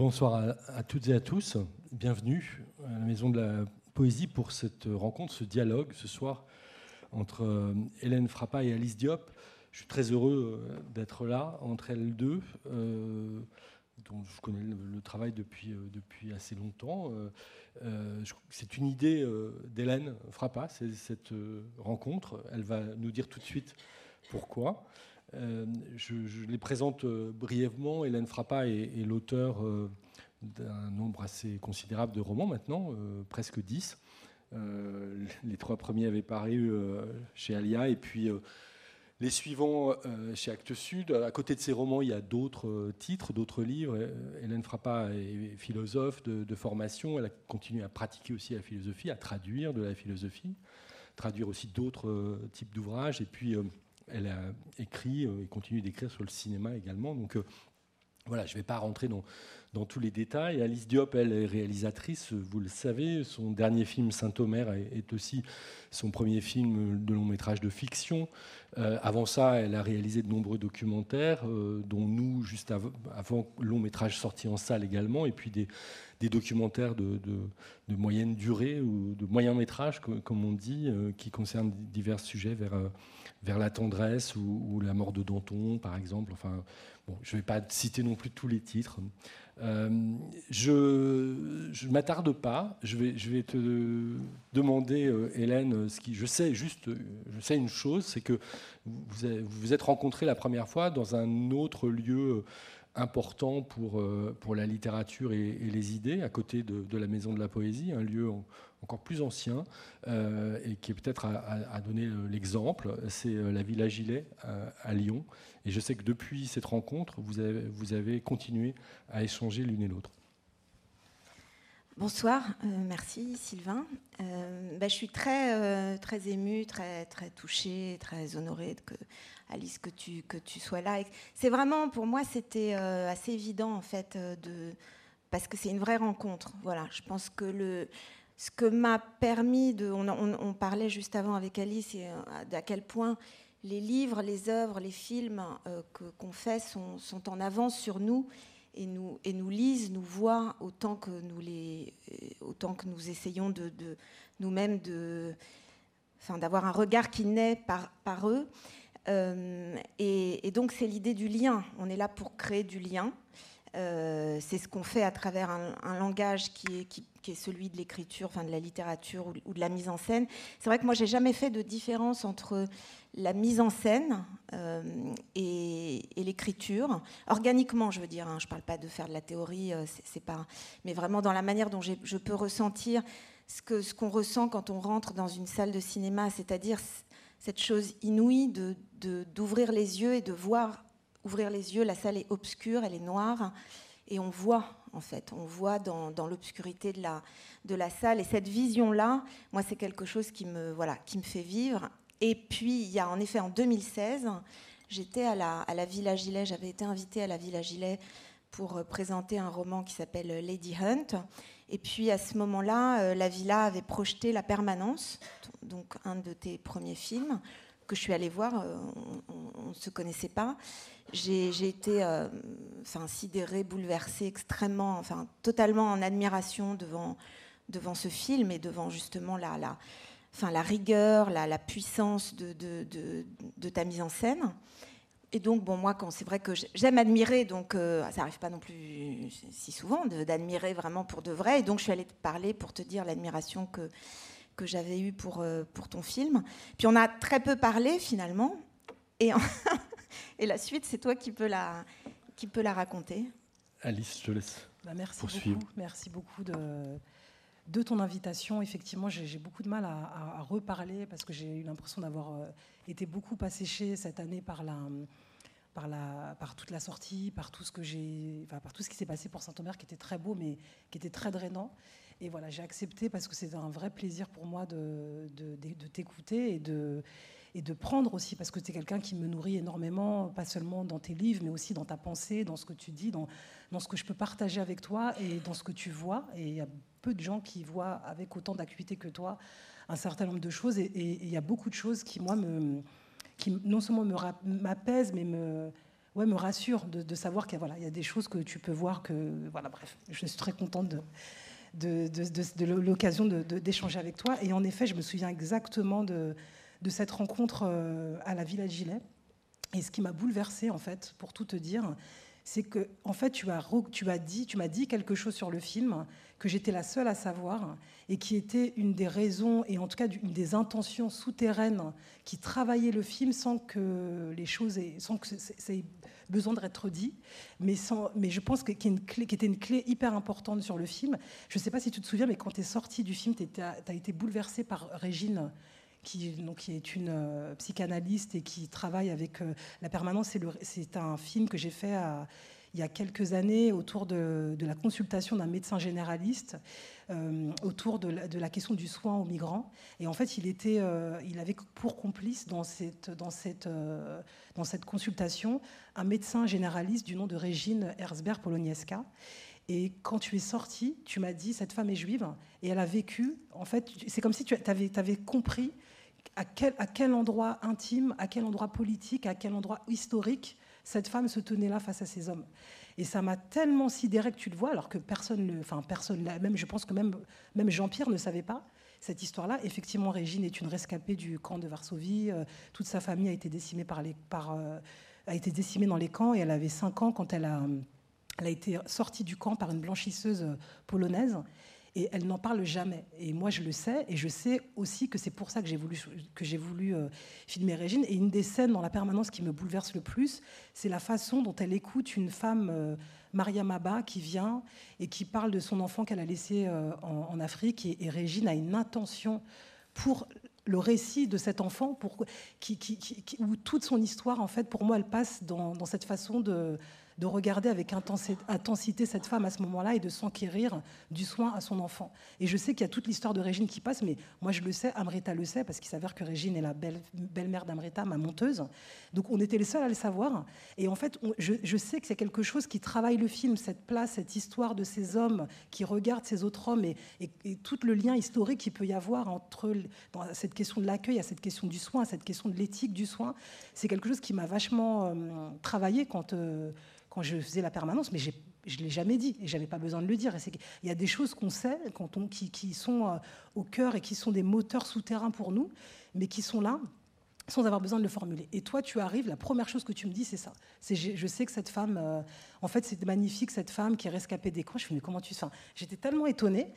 Bonsoir à, toutes et à tous. Bienvenue à la Maison de la Poésie pour cette rencontre, ce dialogue ce soir entre euh, Hélène Frappa et Alice Diop. Je suis très heureux euh, d'être là, entre elles deux, euh, dont je connais le, travail depuis, depuis assez longtemps. c'est une idée d'Hélène Frappa, cette rencontre. Elle va nous dire tout de suite pourquoi. Euh, je, les présente euh, brièvement. Hélène Frappa est, l'auteur euh, d'un nombre assez considérable de romans maintenant, presque 10. les trois premiers avaient paru chez Alia et puis les suivants chez Actes Sud. À côté de ces romans, il y a d'autres titres, d'autres livres. Hélène Frappa est philosophe de, de, formation. Elle a continué à pratiquer aussi la philosophie, à traduire de la philosophie, traduire aussi d'autres types d'ouvrages. Et puis elle a écrit euh, et continue d'écrire sur le cinéma également. Donc euh, voilà, je ne vais pas rentrer dans, tous les détails. Alice Diop, elle est réalisatrice, vous le savez. Son dernier film, Saint-Omer, est aussi son premier film de long métrage de fiction. Euh, avant ça, elle a réalisé de nombreux documentaires, dont nous, juste avant, long métrage sorti en salle également, et puis des, documentaires de, moyenne durée ou de moyen métrage, comme on dit, qui concernent divers sujets vers vers la tendresse ou, la mort de Danton, par exemple. Enfin, bon, je ne vais pas citer non plus tous les titres. Euh, je ne m'attarde pas. Je vais, te demander, euh, Hélène, ce qui, je sais juste, je sais une chose, c'est que vous vous êtes rencontrés la première fois dans un autre lieu important pour, euh, pour la littérature et, les idées, à côté de, de, la Maison de la Poésie, un lieu encore plus ancien euh, et qui est peut-être à, donner euh, l'exemple, c'est euh, la Villa Gilet à, Lyon. Et je sais que depuis cette rencontre, vous avez, vous avez continué à échanger l'une et l'autre. Bonsoir, merci Sylvain. Bah, je suis très, très émue, très, très touchée, très honorée que Alice que tu, que tu sois là. C'est vraiment, pour moi, c'était assez évident en fait, de, parce que c'est une vraie rencontre. Voilà, je pense que le, ce que m'a permis de. On, parlait juste avant avec Alice et euh, à quel point les livres, les œuvres, les films euh, qu'on fait sont, en avance sur nous et nous, et nous lisent, nous voient autant que nous, les, euh, autant que nous essayons de, nous-mêmes de, enfin, d'avoir un regard qui naît par, par eux. et, donc c'est l'idée du lien. On est là pour créer du lien. C'est ce qu'on fait à travers un, langage qui est, celui de l'écriture, enfin de la littérature ou, de la mise en scène. C'est vrai que moi, j'ai jamais fait de différence entre la mise en scène euh, et, l'écriture, organiquement, je veux dire. Hein, je ne parle pas de faire de la théorie, euh, c'est pas, mais vraiment dans la manière dont je peux ressentir ce ce qu'on ressent quand on rentre dans une salle de cinéma, c'est-à-dire cette chose inouïe de d'ouvrir les yeux et de voir ouvrir les yeux. La salle est obscure, elle est noire, et on voit en fait. On voit dans, l'obscurité de la, de la salle. Et cette vision-là, moi, c'est quelque chose qui me, voilà, qui me fait vivre. Et puis, il y a en effet en 2016, j'étais à la, à la Villa Gilet, j'avais été invitée à la Villa Gilet pour euh, présenter un roman qui s'appelle Lady Hunt. Et puis à ce moment-là, euh, la Villa avait projeté La Permanence, donc un de tes premiers films que je suis allée voir. Euh, on ne se connaissait pas j'ai été euh, enfin, sidérée, bouleversée, extrêmement, enfin, totalement en admiration devant, devant ce film et devant justement la, la, enfin, la rigueur, la, puissance de, de, ta mise en scène. Et donc, bon, moi, c'est vrai que j'aime admirer, donc euh, ça n'arrive pas non plus si souvent d'admirer vraiment pour de vrai. Et donc, je suis allée te parler pour te dire l'admiration que, que j'avais eue pour, euh, pour ton film. Puis, on a très peu parlé finalement. Et Et la suite, c'est toi qui peux la, qui peux la raconter. Alice, je te laisse bah, merci poursuivre. Beaucoup, merci beaucoup de, de ton invitation. Effectivement, j'ai beaucoup de mal à, reparler parce que j'ai eu l'impression d'avoir euh, été beaucoup asséchée cette année par la, par, la, par toute la sortie, par tout ce que j'ai, enfin, par tout ce qui s'est passé pour Saint-Omer, qui était très beau, mais qui était très drainant. Et voilà, j'ai accepté parce que c'est un vrai plaisir pour moi de, de, de t'écouter et de et de prendre aussi, parce que tu es quelqu'un qui me nourrit énormément, pas seulement dans tes livres, mais aussi dans ta pensée, dans ce que tu dis, dans, dans ce que je peux partager avec toi et dans ce que tu vois. Et il y a peu de gens qui voient avec autant d'acuité que toi un certain nombre de choses. Et il y a beaucoup de choses qui, moi, me, qui non seulement m'apaisent, mais me, ouais, me rassure de, savoir qu'il voilà, y a des choses que tu peux voir que. Voilà, bref, je suis très contente de, de, de, l'occasion d'échanger avec toi. Et en effet, je me souviens exactement de, cette rencontre euh, à la Villa Gilet. Et ce qui m'a bouleversée, en fait, pour tout te dire, c'est que, en fait, tu as, dit, m'as dit quelque chose sur le film que j'étais la seule à savoir et qui était une des raisons et en tout cas une des intentions souterraines qui travaillait le film sans que les choses aient, sans que besoin d'être dit, mais, sans, mais je pense que, qui, une clé, qui était une clé hyper importante sur le film. Je ne sais pas si tu te souviens, mais quand tu es sorti du film, tu as été bouleversée par Régine qui, donc, qui est une euh, psychanalyste et qui travaille avec euh, la permanence. C'est un film que j'ai fait il y a quelques années autour de, la consultation d'un médecin généraliste euh, autour de la, question du soin aux migrants. Et en fait, il, il avait pour complice dans cette, dans, cette, consultation un médecin généraliste du nom de Régine Herzberg-Poloniewska. Et quand tu es sorti, tu m'as dit, cette femme est juive et elle a vécu, en fait, c'est comme si tu avais, compris à quel endroit intime, à quel endroit politique, à quel endroit historique cette femme se tenait là face à ces hommes. Et ça m'a tellement sidéré que tu le vois, alors que personne, ne, enfin personne, même je pense que même, même Jean-Pierre ne savait pas cette histoire-là. Effectivement, Régine est une rescapée du camp de Varsovie. Euh, toute sa famille euh, a été décimée dans les camps et elle avait 5 ans quand elle a, elle a été sortie du camp par une blanchisseuse polonaise et elle n'en parle jamais. Et moi, je le sais, et je sais aussi que c'est pour ça que j'ai voulu, que j'ai voulu euh, filmer Régine. Et une des scènes dans la permanence qui me bouleverse le plus, c'est la façon dont elle écoute une femme, euh, Maria Maba, qui vient et qui parle de son enfant qu'elle a laissé euh, en, Afrique. Et, Régine a une intention pour le récit de cet enfant, pour, qui, où toute son histoire, en fait, pour moi, elle passe dans, dans cette façon de de regarder avec intensité cette femme à ce moment-là et de s'enquérir du soin à son enfant. Et je sais qu'il y a toute l'histoire de Régine qui passe, mais moi je le sais, Amrita le sait, parce qu'il s'avère que Régine est la belle-mère d'Amrita, ma monteuse. Donc on était les seuls à le savoir. Et en fait, je, sais que c'est quelque chose qui travaille le film, cette place, cette histoire de ces hommes qui regardent ces autres hommes et, tout le lien historique qu'il peut y avoir entre dans cette question de l'accueil, à cette question du soin, à cette question de l'éthique du soin. C'est quelque chose qui m'a vachement euh, travaillé quand... Euh, quand je faisais la permanence, mais je ne l'ai jamais dit et j'avais pas besoin de le dire. Il y a des choses qu'on sait quand on, qui, qui, sont euh, au cœur et qui sont des moteurs souterrains pour nous, mais qui sont là sans avoir besoin de le formuler. Et toi, tu arrives, la première chose que tu me dis, c'est ça. C'est je, sais que cette femme, euh, en fait, c'est magnifique, cette femme qui est rescapée des camps. Je me dis, mais comment tu fais J'étais tellement étonnée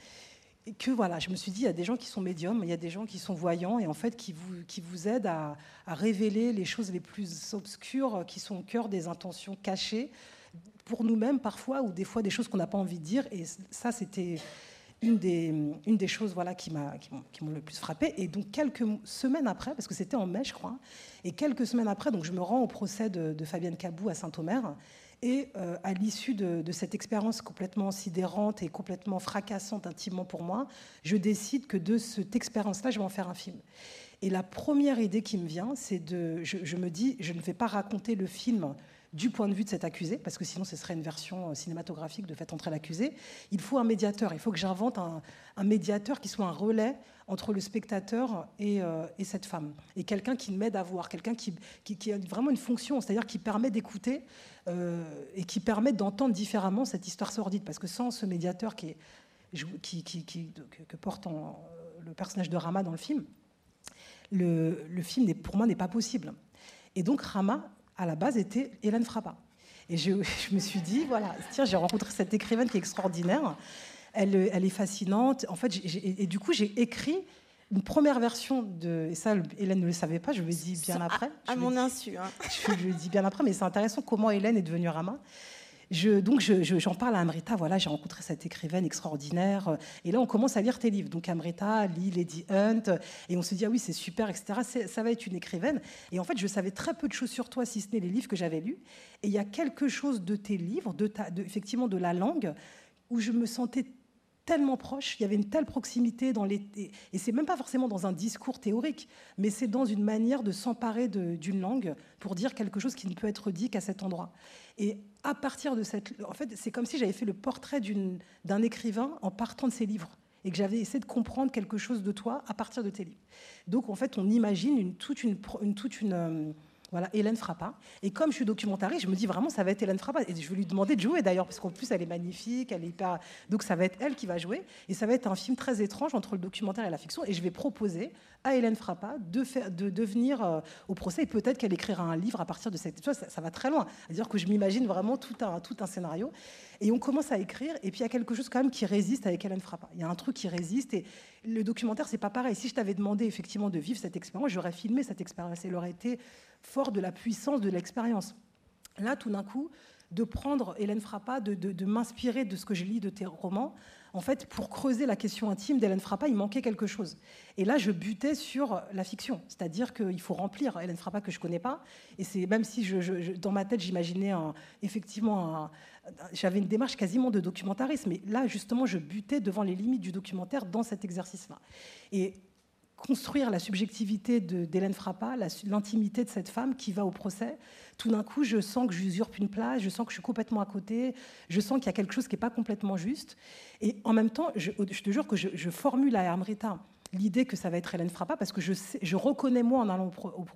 que voilà, je me suis dit, il y a des gens qui sont médiums, il y a des gens qui sont voyants, et en fait, qui vous, qui vous aident à, révéler les choses les plus obscures qui sont au cœur des intentions cachées, pour nous-mêmes parfois, ou des fois des choses qu'on n'a pas envie de dire. Et ça, c'était une des, une des choses voilà, qui m'ont le plus frappé. Et donc, quelques semaines après, parce que c'était en mai, je crois, et quelques semaines après, donc je me rends au procès de, de Fabienne Cabou à Saint-Omer. Et euh, à l'issue de, cette expérience complètement sidérante et complètement fracassante intimement pour moi, je décide que de cette expérience-là, je vais en faire un film. Et la première idée qui me vient, c'est de, je, me dis, je ne vais pas raconter le film du point de vue de cet accusé, parce que sinon ce serait une version euh, cinématographique de fait entrer l'accusé. Il faut un médiateur, il faut que j'invente un, médiateur qui soit un relais entre le spectateur et, euh, cette femme, et quelqu'un qui m'aide à voir, quelqu'un qui, a vraiment une fonction, c'est-à-dire qui permet d'écouter euh, et qui permet d'entendre différemment cette histoire sordide, parce que sans ce médiateur que porte le personnage de Rama dans le film, le film pour moi n'est pas possible. Et donc Rama à la base, était Hélène Frappa. Et je, me suis dit, voilà, tiens, j'ai rencontré cette écrivaine qui est extraordinaire. Elle, elle est fascinante. En fait, et du coup, j'ai écrit une première version de. Et ça, Hélène ne le savait pas, je lui ai dit bien après. À, mon insu. Hein. Je lui ai dit bien après, mais c'est intéressant comment Hélène est devenue Rama donc j'en parle à Amrita, voilà, j'ai rencontré cette écrivaine extraordinaire. Et là, on commence à lire tes livres. Donc Amrita lit Lady Hunt, et on se dit, ah oui, c'est super, etc. Ça va être une écrivaine. Et en fait, je savais très peu de choses sur toi, si ce n'est les livres que j'avais lus. Et il y a quelque chose de tes livres, de ta, effectivement de la langue, où je me sentais tellement proche, il y avait une telle proximité dans les et c'est même pas forcément dans un discours théorique, mais c'est dans une manière de s'emparer d'une langue pour dire quelque chose qui ne peut être dit qu'à cet endroit. Et à partir de cette, en fait, c'est comme si j'avais fait le portrait d'un écrivain en partant de ses livres et que j'avais essayé de comprendre quelque chose de toi à partir de tes livres. Donc en fait, on imagine une, toute une, toute une, euh, Voilà, Hélène Frappa. Et comme je suis documentariste, je me dis vraiment, ça va être Hélène Frappa. Et je vais lui demander de jouer d'ailleurs, parce qu'en plus, elle est magnifique, elle est pas. Donc ça va être elle qui va jouer. Et ça va être un film très étrange entre le documentaire et la fiction. Et je vais proposer à Hélène Frappa de, faire, de, venir euh, au procès. Et peut-être qu'elle écrira un livre à partir de cette. Ça, ça va très loin. C'est-à-dire que je m'imagine vraiment tout un, tout un scénario. Et on commence à écrire. Et puis il y a quelque chose quand même qui résiste avec Hélène Frappa. Il y a un truc qui résiste. Et le documentaire, c'est pas pareil. Si je t'avais demandé effectivement de vivre cette expérience, j'aurais filmé cette expérience. Elle aurait été fort de la puissance de l'expérience. Là, tout d'un coup, de prendre Hélène Frappa, de, m'inspirer de ce que je lis de tes romans, en fait, pour creuser la question intime d'Hélène Frappa, il manquait quelque chose. Et là, je butais sur la fiction, c'est-à-dire qu'il faut remplir Hélène Frappa que je connais pas. Et c'est même si dans ma tête, j'imaginais effectivement, j'avais une démarche quasiment de documentarisme. Mais là, justement, je butais devant les limites du documentaire dans cet exercice-là. Et construire la subjectivité d'Hélène Frappa, l'intimité de cette femme qui va au procès, tout d'un coup, je sens que j'usurpe une place, je sens que je suis complètement à côté, je sens qu'il y a quelque chose qui n'est pas complètement juste. Et en même temps, je, te jure que je, formule à Amrita l'idée que ça va être Hélène Frappa, parce que je, reconnais, moi, en allant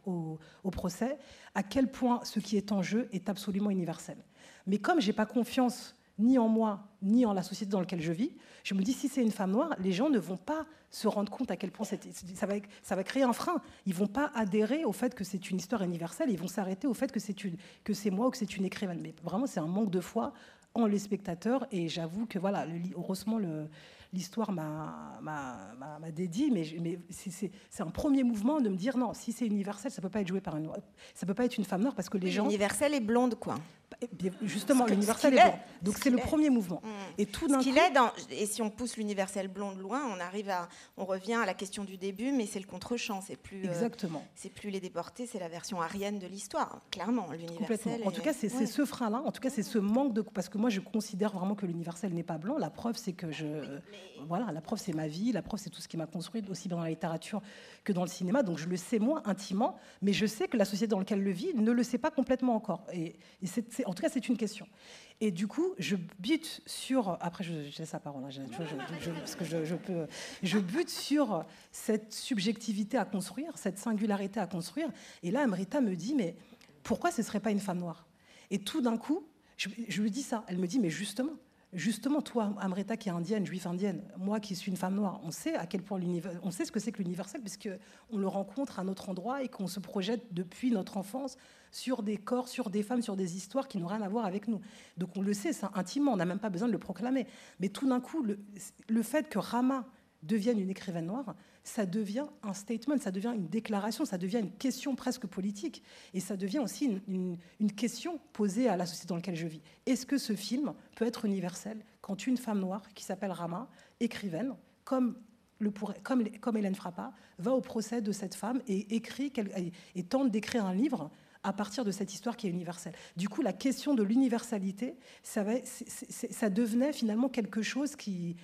au, au, procès, à quel point ce qui est en jeu est absolument universel. Mais comme je n'ai pas confiance ni en moi, ni en la société dans laquelle je vis. Je me dis, si c'est une femme noire, les gens ne vont pas se rendre compte à quel point ça va, ça va créer un frein. Ils vont pas adhérer au fait que c'est une histoire universelle, ils vont s'arrêter au fait que c'est que c'est moi ou que c'est une écrivaine. Mais vraiment, c'est un manque de foi en les spectateurs. Et j'avoue que, voilà, heureusement, le, l'histoire m'a dédié, mais, mais c'est un premier mouvement de me dire non, si c'est universel, ça peut pas être joué par une, ça peut pas être une femme noire parce que les gens. Universel est blonde, quoi. Justement, l'universel est, blond. Donc c'est le premier mouvement. Mmh. Et tout d'un coup. Est dans, et si on pousse l'universel blonde loin, on arrive à, on revient à la question du début, mais c'est le contre-champ. C'est plus. Euh, Exactement. c'est plus les déportés, c'est la version arienne de l'histoire. Clairement, l'universel. En tout cas, c'est ce frein-là. En tout cas, c'est ce manque de, parce que moi, je considère vraiment que l'universel n'est pas blanc. La preuve, c'est que je, voilà, la preuve, c'est ma vie. La preuve, c'est tout ce qui m'a construit, aussi bien dans la littérature que dans le cinéma. Donc, je le sais moins intimement, mais je sais que la société dans laquelle je vis ne le sait pas complètement encore. Et, en tout cas, c'est une question. Et du coup, je bute sur. Après, je, laisse la parole, hein, parce que je, peux. Je bute sur cette subjectivité à construire, cette singularité à construire. Et là, Amrita me dit Mais pourquoi ce ne serait pas une femme noire? Et tout d'un coup, je, je lui dis ça. Elle me dit Mais justement, Justement, toi, Amrita, qui est indienne, juif indienne, moi qui suis une femme noire, on sait à quel point on sait ce que c'est que l'universel, puisque on le rencontre à notre endroit et qu'on se projette depuis notre enfance sur des corps, sur des femmes, sur des histoires qui n'ont rien à voir avec nous. Donc on le sait, ça intimement, on n'a même pas besoin de le proclamer. Mais tout d'un coup, le fait que Rama devienne une écrivaine noire, ça devient un statement, ça devient une déclaration, ça devient une question presque politique, et ça devient aussi une, question posée à la société dans laquelle je vis. Est-ce que ce film peut être universel quand une femme noire qui s'appelle Rama, écrivaine, comme, comme, comme Hélène Frappa, va au procès de cette femme et, écrit, et tente d'écrire un livre à partir de cette histoire qui est universelle? Du coup, la question de l'universalité, ça, ça, devenait finalement quelque chose qui,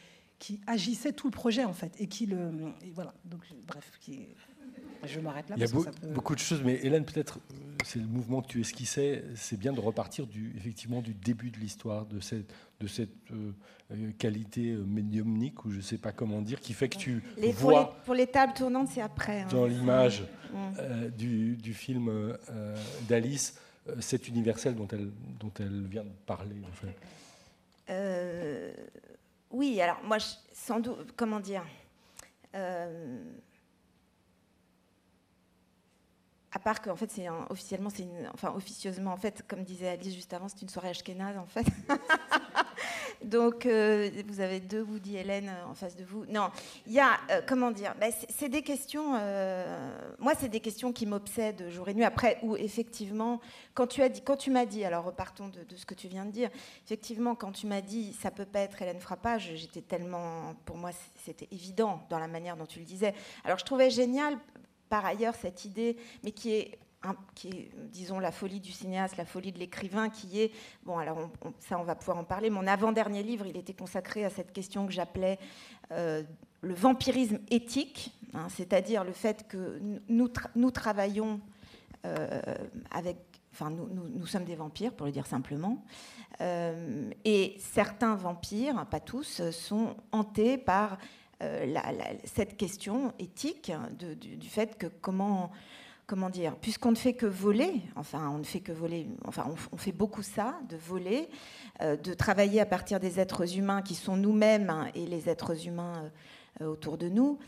qui agissait tout le projet en fait et qui le voilà donc bref qui, je m'arrête là. Il y a beaucoup de choses, mais Hélène, peut-être, euh, c'est le mouvement que tu esquissais, c'est bien de repartir du, effectivement du début de l'histoire, de cette, de cette euh, euh, qualité médiumnique, ou je ne sais pas comment dire, qui fait que tu les, vois... Pour les, tables tournantes, c'est après. Hein. Dans l'image du, du, film d'Alice, cet universel dont elle, dont elle vient de parler, en fait. Oui, alors moi, sans doute, comment dire euh, À part qu'en fait, c'est officiellement, c'est enfin officieusement, en fait, comme disait Alice juste avant, c'est une soirée ashkénaze, en fait. Donc, euh, vous avez deux Woody Hélène euh, en face de vous. Non, il y a, euh, comment dire, ben, c'est des questions, moi, c'est des questions qui m'obsèdent jour et nuit. Après, où effectivement, quand tu, dit, m'as dit, alors repartons de, ce que tu viens de dire, effectivement, quand tu m'as dit, ça peut pas être Hélène Frappage, j'étais tellement, pour moi, c'était évident dans la manière dont tu le disais. Alors, je trouvais génial, par ailleurs, cette idée, mais qui est qui est, disons, la folie du cinéaste, la folie de l'écrivain, qui est, bon, alors ça on va pouvoir en parler, mon avant-dernier livre, il était consacré à cette question que j'appelais euh, le vampirisme éthique, hein, c'est-à-dire le fait que nous, nous travaillons euh, avec, enfin, nous, nous, sommes des vampires, pour le dire simplement, euh, et certains vampires, pas tous, sont hantés par cette question éthique du, du, fait que comment comment dire, puisqu'on ne fait que voler, enfin on ne fait que voler, enfin on, fait beaucoup ça, de voler, euh, de travailler à partir des êtres humains qui sont nous-mêmes hein, et les êtres humains euh, autour de nous,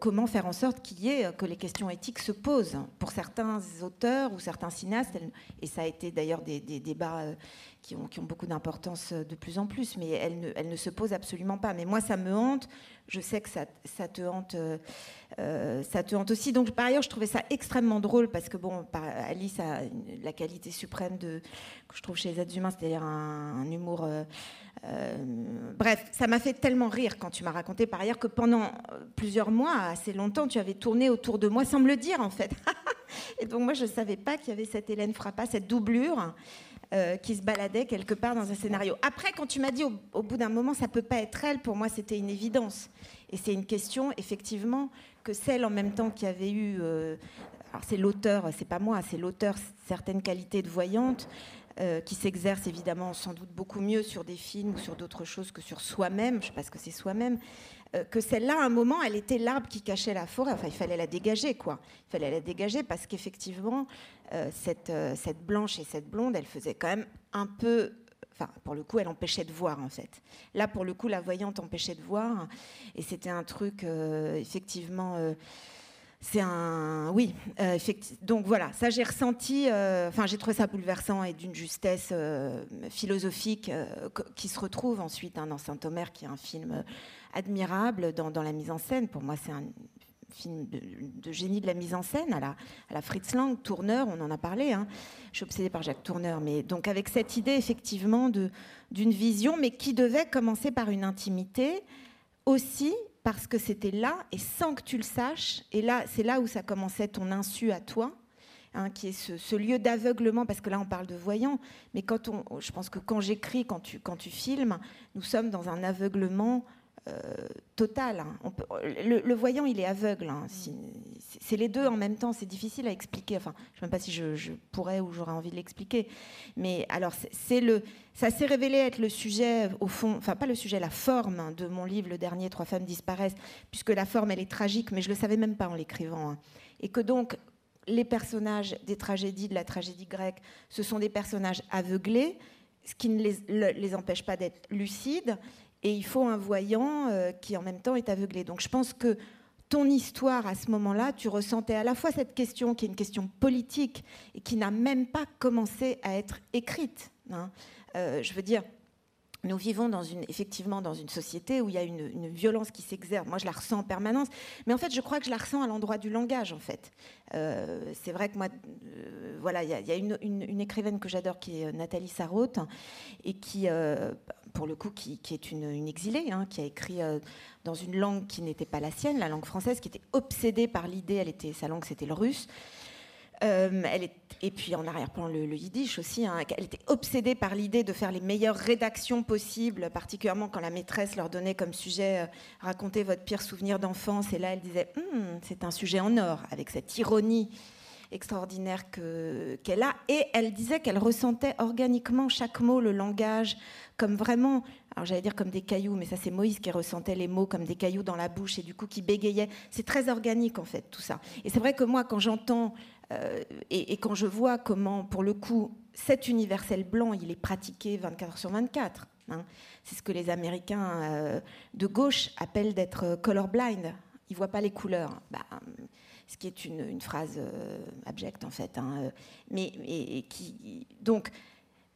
comment faire en sorte qu'il y ait que les questions éthiques se posent pour certains auteurs ou certains cinéastes et ça a été d'ailleurs des, débats qui ont, qui ont beaucoup d'importance de plus en plus mais elles ne, se posent absolument pas mais moi ça me hante je sais que ça, te hante euh, ça te hante aussi. Donc, par ailleurs, je trouvais ça extrêmement drôle parce que, bon, Alice a la qualité suprême de, que je trouve chez les êtres humains, c'est-à-dire un, humour. Euh, euh, bref, ça m'a fait tellement rire quand tu m'as raconté par ailleurs que pendant plusieurs mois, assez longtemps, tu avais tourné autour de moi sans me le dire en fait. Et donc moi, je ne savais pas qu'il y avait cette Hélène Frappa, cette doublure. qui se baladait quelque part dans un scénario. Après, quand tu m'as dit au, bout d'un moment, ça peut pas être elle, pour moi, c'était une évidence. Et c'est une question, effectivement, que celle en même temps qui avait eu, euh, alors c'est l'auteur, c'est pas moi, c'est l'auteur, certaines qualités de voyante, euh, qui s'exerce évidemment sans doute beaucoup mieux sur des films ou sur d'autres choses que sur soi-même, je sais pas ce que c'est soi-même, euh, que celle-là, à un moment, elle était l'arbre qui cachait la forêt, enfin il fallait la dégager, quoi. Il fallait la dégager parce qu'effectivement, cette, cette blanche et cette blonde, elle faisait quand même un peu Enfin, pour le coup, elle empêchait de voir, en fait. Là, pour le coup, la voyante empêchait de voir. Et c'était un truc, euh, effectivement. Euh, c'est un. Oui, euh, donc voilà, ça j'ai ressenti. Enfin, j'ai trouvé ça bouleversant et d'une justesse philosophique qui se retrouve ensuite hein, dans Saint-Omer, qui est un film admirable dans, dans, la mise en scène. Pour moi, c'est un, film de, génie de la mise en scène, à la, à la Fritz Lang, Tourneur, on en a parlé. Hein. Je suis obsédée par Jacques Tourneur, mais donc avec cette idée effectivement d'une vision, mais qui devait commencer par une intimité aussi parce que c'était là et sans que tu le saches. Et là, c'est là où ça commençait ton insu à toi. Hein, qui est ce, lieu d'aveuglement, parce que là on parle de voyant, mais quand on, je pense que quand j'écris, quand tu, quand tu filmes, nous sommes dans un aveuglement euh, total. Hein. le, voyant, il est aveugle. Hein. c'est les deux en même temps. C'est difficile à expliquer. Enfin, je ne sais même pas si je, pourrais ou j'aurais envie de l'expliquer. Mais alors, ça s'est révélé être le sujet, au fond, enfin pas le sujet, la forme de mon livre, le dernier, Trois femmes disparaissent, puisque la forme, elle est tragique, mais je le savais même pas en l'écrivant. Hein. Et que donc, les personnages des tragédies, de la tragédie grecque, ce sont des personnages aveuglés, ce qui ne les empêche pas d'être lucides et il faut un voyant euh, qui en même temps est aveuglé. Donc je pense que ton histoire à ce moment-là, tu ressentais à la fois cette question qui est une question politique et qui n'a même pas commencé à être écrite. Hein. Euh, je veux dire, nous vivons dans une, effectivement dans une société où il y a une, violence qui s'exerce. Moi, je la ressens en permanence. Mais en fait, je crois que je la ressens à l'endroit du langage, en fait. Euh, c'est vrai que moi, voilà, il y a, une, écrivaine que j'adore qui est Nathalie Sarraute et qui, pour le coup, qui, est une, exilée, hein, qui a écrit dans une langue qui n'était pas la sienne, la langue française, qui était obsédée par l'idée, elle était, sa langue c'était le russe, euh, elle est, et puis en arrière-plan le, yiddish aussi. Hein, elle était obsédée par l'idée de faire les meilleures rédactions possibles, particulièrement quand la maîtresse leur donnait comme sujet euh, raconter votre pire souvenir d'enfance. Et là, elle disait hum, c'est un sujet en or, avec cette ironie extraordinaire qu'elle a. Et elle disait qu'elle ressentait organiquement chaque mot, le langage, comme vraiment, alors j'allais dire comme des cailloux, mais ça c'est Moïse qui ressentait les mots comme des cailloux dans la bouche et du coup qui bégayait. C'est très organique en fait tout ça. Et c'est vrai que moi, quand j'entends euh, et, quand je vois comment, pour le coup, cet universel blanc, il est pratiqué 24 heures sur 24. Hein, c'est ce que les Américains euh, de gauche appellent d'être colorblind. Ils voient pas les couleurs. Bah, ce qui est une, phrase euh, abjecte, en fait. Hein, mais, qui, donc,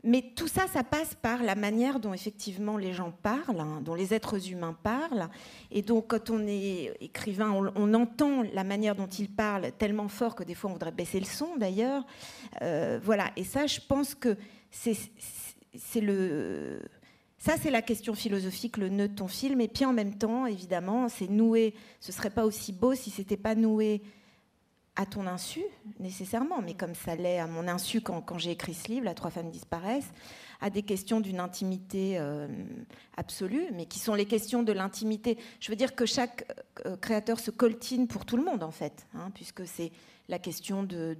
mais tout ça, ça passe par la manière dont effectivement les gens parlent, hein, dont les êtres humains parlent. Et donc, quand on est écrivain, on, entend la manière dont ils parlent tellement fort que des fois on voudrait baisser le son d'ailleurs. Euh, voilà. Et ça, je pense que c'est le. Ça, c'est la question philosophique, le nœud de ton film. Et puis en même temps, évidemment, c'est noué. Ce serait pas aussi beau si c'était pas noué à ton insu, nécessairement, mais comme ça l'est à mon insu quand, j'ai écrit ce livre, La Trois femmes disparaissent, à des questions d'une intimité euh, absolue, mais qui sont les questions de l'intimité. Je veux dire que chaque euh, créateur se coltine pour tout le monde, en fait, hein, puisque c'est la question de,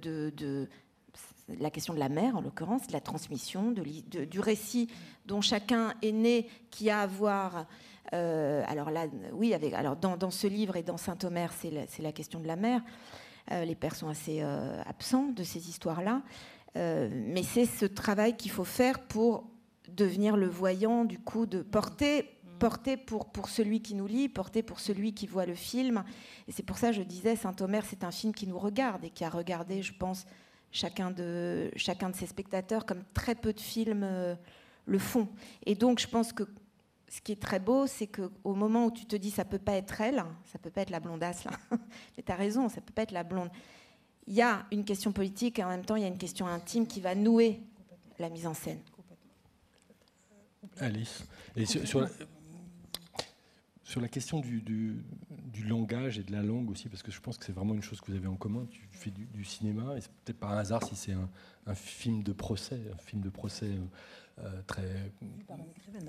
la question de la mère, en l'occurrence, de la transmission, du récit dont chacun est né, qui a à voir. Euh, alors là, oui, alors dans, ce livre et dans Saint-Omer, c'est la, question de la mère. Les pères sont assez absents de ces histoires-là. mais c'est ce travail qu'il faut faire pour devenir le voyant, du coup, de porter pour, pour celui qui nous lit, porter pour celui qui voit le film. Et c'est pour ça que je disais, Saint-Omer, c'est un film qui nous regarde et qui a regardé, je pense, chacun de, chacun de ses spectateurs, comme très peu de films euh, le font. Et donc, je pense que ce qui est très beau, c'est qu'au moment où tu te dis ça peut pas être elle, ça peut pas être la blondasse là, mais tu as raison, ça peut pas être la blonde. Il y a une question politique et en même temps il y a une question intime qui va nouer la mise en scène. Alice, sur, la question du, langage et de la langue aussi, parce que je pense que c'est vraiment une chose que vous avez en commun. Tu fais du, cinéma, et c'est peut-être par hasard si c'est un, film de procès, un film de procès euh, très.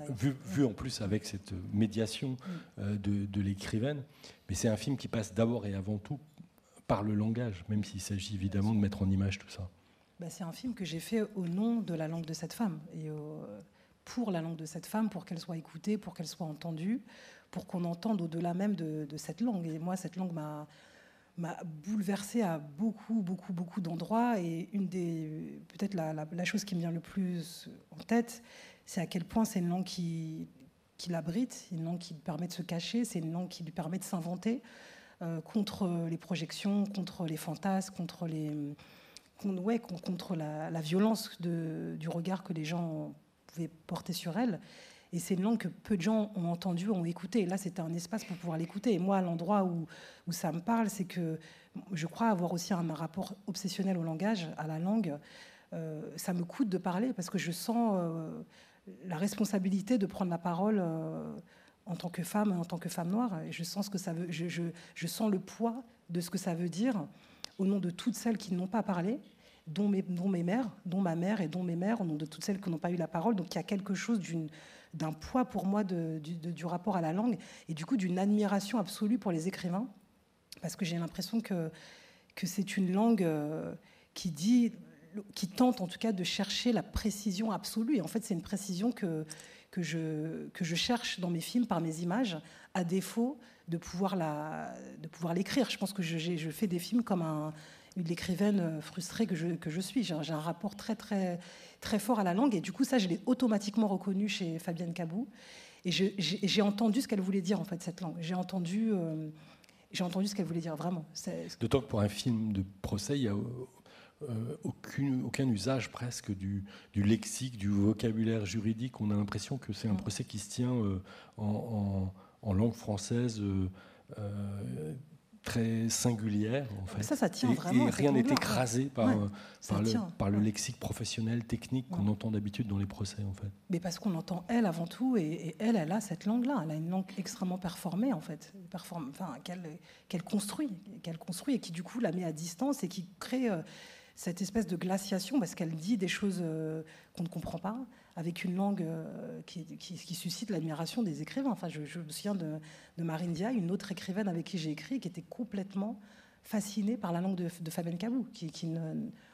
Vu, vu, en plus avec cette médiation mm. euh, de, de l'écrivaine. Mais c'est un film qui passe d'abord et avant tout par le langage, même s'il s'agit évidemment de mettre en image tout ça. Bah, c'est un film que j'ai fait au nom de la langue de cette femme. Et pour la langue de cette femme, pour qu'elle soit écoutée, pour qu'elle soit entendue, pour qu'on entende au-delà même de, cette langue. Et moi, cette langue m'a m'a bouleversée à beaucoup, beaucoup, beaucoup d'endroits. Et une des, peut-être la, chose qui me vient le plus en tête, c'est à quel point c'est une langue qui, qui l'abrite, une langue qui lui permet de se cacher, c'est une langue qui lui permet de s'inventer euh, contre les projections, contre les fantasmes, contre les, ouais, contre la, la violence de, du regard que les gens pouvaient porter sur elle. Et c'est une langue que peu de gens ont entendue, ont écoutée. Là, c'était un espace pour pouvoir l'écouter. Et moi, l'endroit où, ça me parle, c'est que je crois avoir aussi un, rapport obsessionnel au langage, à la langue. Euh, ça me coûte de parler parce que je sens euh, la responsabilité de prendre la parole euh, en tant que femme, en tant que femme noire. Et je sens que ça veut. Je, sens le poids de ce que ça veut dire au nom de toutes celles qui n'ont pas parlé dont mes mères, dont ma mère et dont mes mères, au nom de toutes celles qui n'ont pas eu la parole. Donc il y a quelque chose d'une d'un poids pour moi du, rapport à la langue et du coup d'une admiration absolue pour les écrivains, parce que j'ai l'impression que, que c'est une langue euh, qui dit, qui tente en tout cas de chercher la précision absolue. Et en fait, c'est une précision que, que, je, que je cherche dans mes films par mes images, à défaut de pouvoir, la, de pouvoir l'écrire. Je pense que je, je fais des films comme un, une écrivaine frustrée que je, que je suis. J'ai un rapport très, très très fort à la langue. Et du coup, ça, je l'ai automatiquement reconnu chez Fabienne Cabou. Et j'ai entendu ce qu'elle voulait dire, en fait, cette langue. J'ai entendu, euh, j'ai entendu ce qu'elle voulait dire, vraiment. D'autant que pour un film de procès, il n'y a euh, aucune, aucun usage presque du, du, lexique, du vocabulaire juridique. On a l'impression que c'est un procès qui se tient euh, en, en, langue française très singulière en fait. Ça, ça tient et, vraiment. Et rien n'est écrasé par, euh, par, le, par, le, lexique professionnel, technique qu'on entend d'habitude dans les procès en fait. Mais parce qu'on entend elle avant tout, et, elle, elle a cette langue-là. Elle a une langue extrêmement performée en fait, Perform... enfin, qu'elle construit, qu'elle construit et qui du coup la met à distance et qui crée euh, cette espèce de glaciation parce qu'elle dit des choses euh, qu'on ne comprend pas avec une langue euh, qui, suscite l'admiration des écrivains. Enfin, je, me souviens de, Marine Dia, une autre écrivaine avec qui j'ai écrit, qui était complètement fascinée par la langue de, de Fabienne Cabou, qui,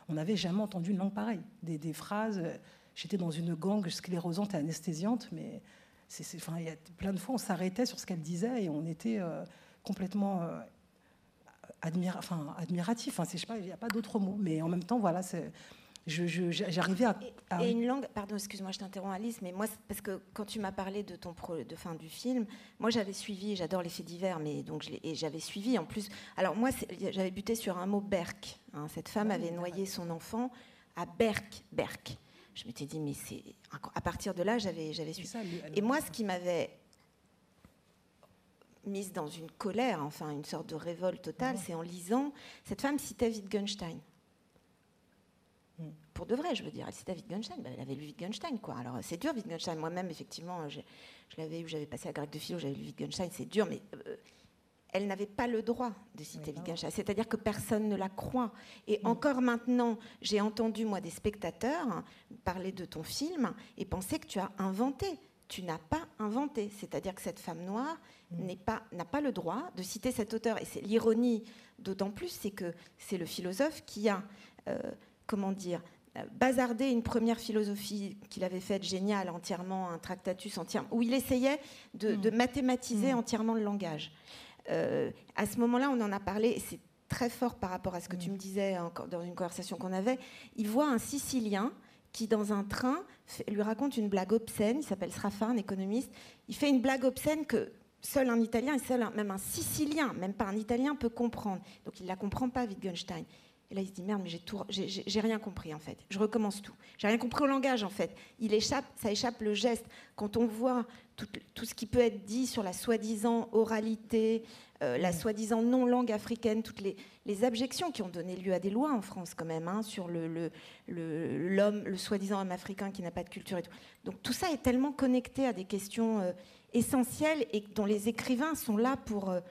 on n'avait jamais entendu une langue pareille. Des, phrases, j'étais dans une gangue sclérosante et anesthésiante, mais c'est, enfin, il y a plein de fois, on s'arrêtait sur ce qu'elle disait et on était euh, complètement euh, admiratif. Enfin, je sais pas, il n'y a pas d'autre mot, mais en même temps, voilà, c'est j'arrivais à, Et une langue, pardon, excuse-moi, je t'interromps Alice, mais moi, parce que quand tu m'as parlé de ton pro, de fin du film, moi j'avais suivi, j'adore les faits divers, mais donc et j'avais suivi en plus. Alors moi, j'avais buté sur un mot Berk. Hein. cette femme avait noyé son enfant à Berk, Berk. Je m'étais dit, mais c'est à partir de là, j'avais j'avais suivi. et moi, ce qui m'avait mise dans une colère, enfin une sorte de révolte totale, c'est en lisant cette femme citait Wittgenstein pour de vrai, je veux dire. Elle citait Wittgenstein, ben, elle avait lu Wittgenstein, quoi. Alors c'est dur, Wittgenstein. Moi-même, effectivement, je, l'avais eu, j'avais passé à grec de philo, j'avais lu Wittgenstein, c'est dur, mais euh, elle n'avait pas le droit de citer Wittgenstein. C'est-à-dire que personne ne la croit. Et mm. encore maintenant, j'ai entendu, moi, des spectateurs parler de ton film et penser que tu as inventé. Tu n'as pas inventé. C'est-à-dire que cette femme noire mm. pas, n'a pas le droit de citer cet auteur. Et c'est l'ironie d'autant plus, c'est que c'est le philosophe qui a, euh, comment dire, bazarder une première philosophie qu'il avait faite géniale, entièrement, un tractatus entièrement, où il essayait de, mm. mathématiser mm. entièrement le langage. Euh, à ce moment-là, on en a parlé, c'est très fort par rapport à ce que tu me disais dans une conversation qu'on avait. Il voit un Sicilien qui, dans un train, lui raconte une blague obscène. Il s'appelle Srafa, un économiste. Il fait une blague obscène que seul un Italien et seul même un Sicilien, même pas un Italien, peut comprendre. Donc il ne la comprend pas, Wittgenstein. Et là, il se dit merde, mais j'ai rien compris en fait. Je recommence tout. J'ai rien compris au langage en fait. Ça échappe le geste. Quand on voit tout, ce qui peut être dit sur la soi-disant oralité, euh, la soi-disant non-langue africaine, toutes les, les, abjections qui ont donné lieu à des lois en France quand même, hein, sur l'homme, le, le, le soi-disant homme africain qui n'a pas de culture et tout. Donc tout ça est tellement connecté à des questions euh, essentielles et dont les écrivains sont là pour, euh,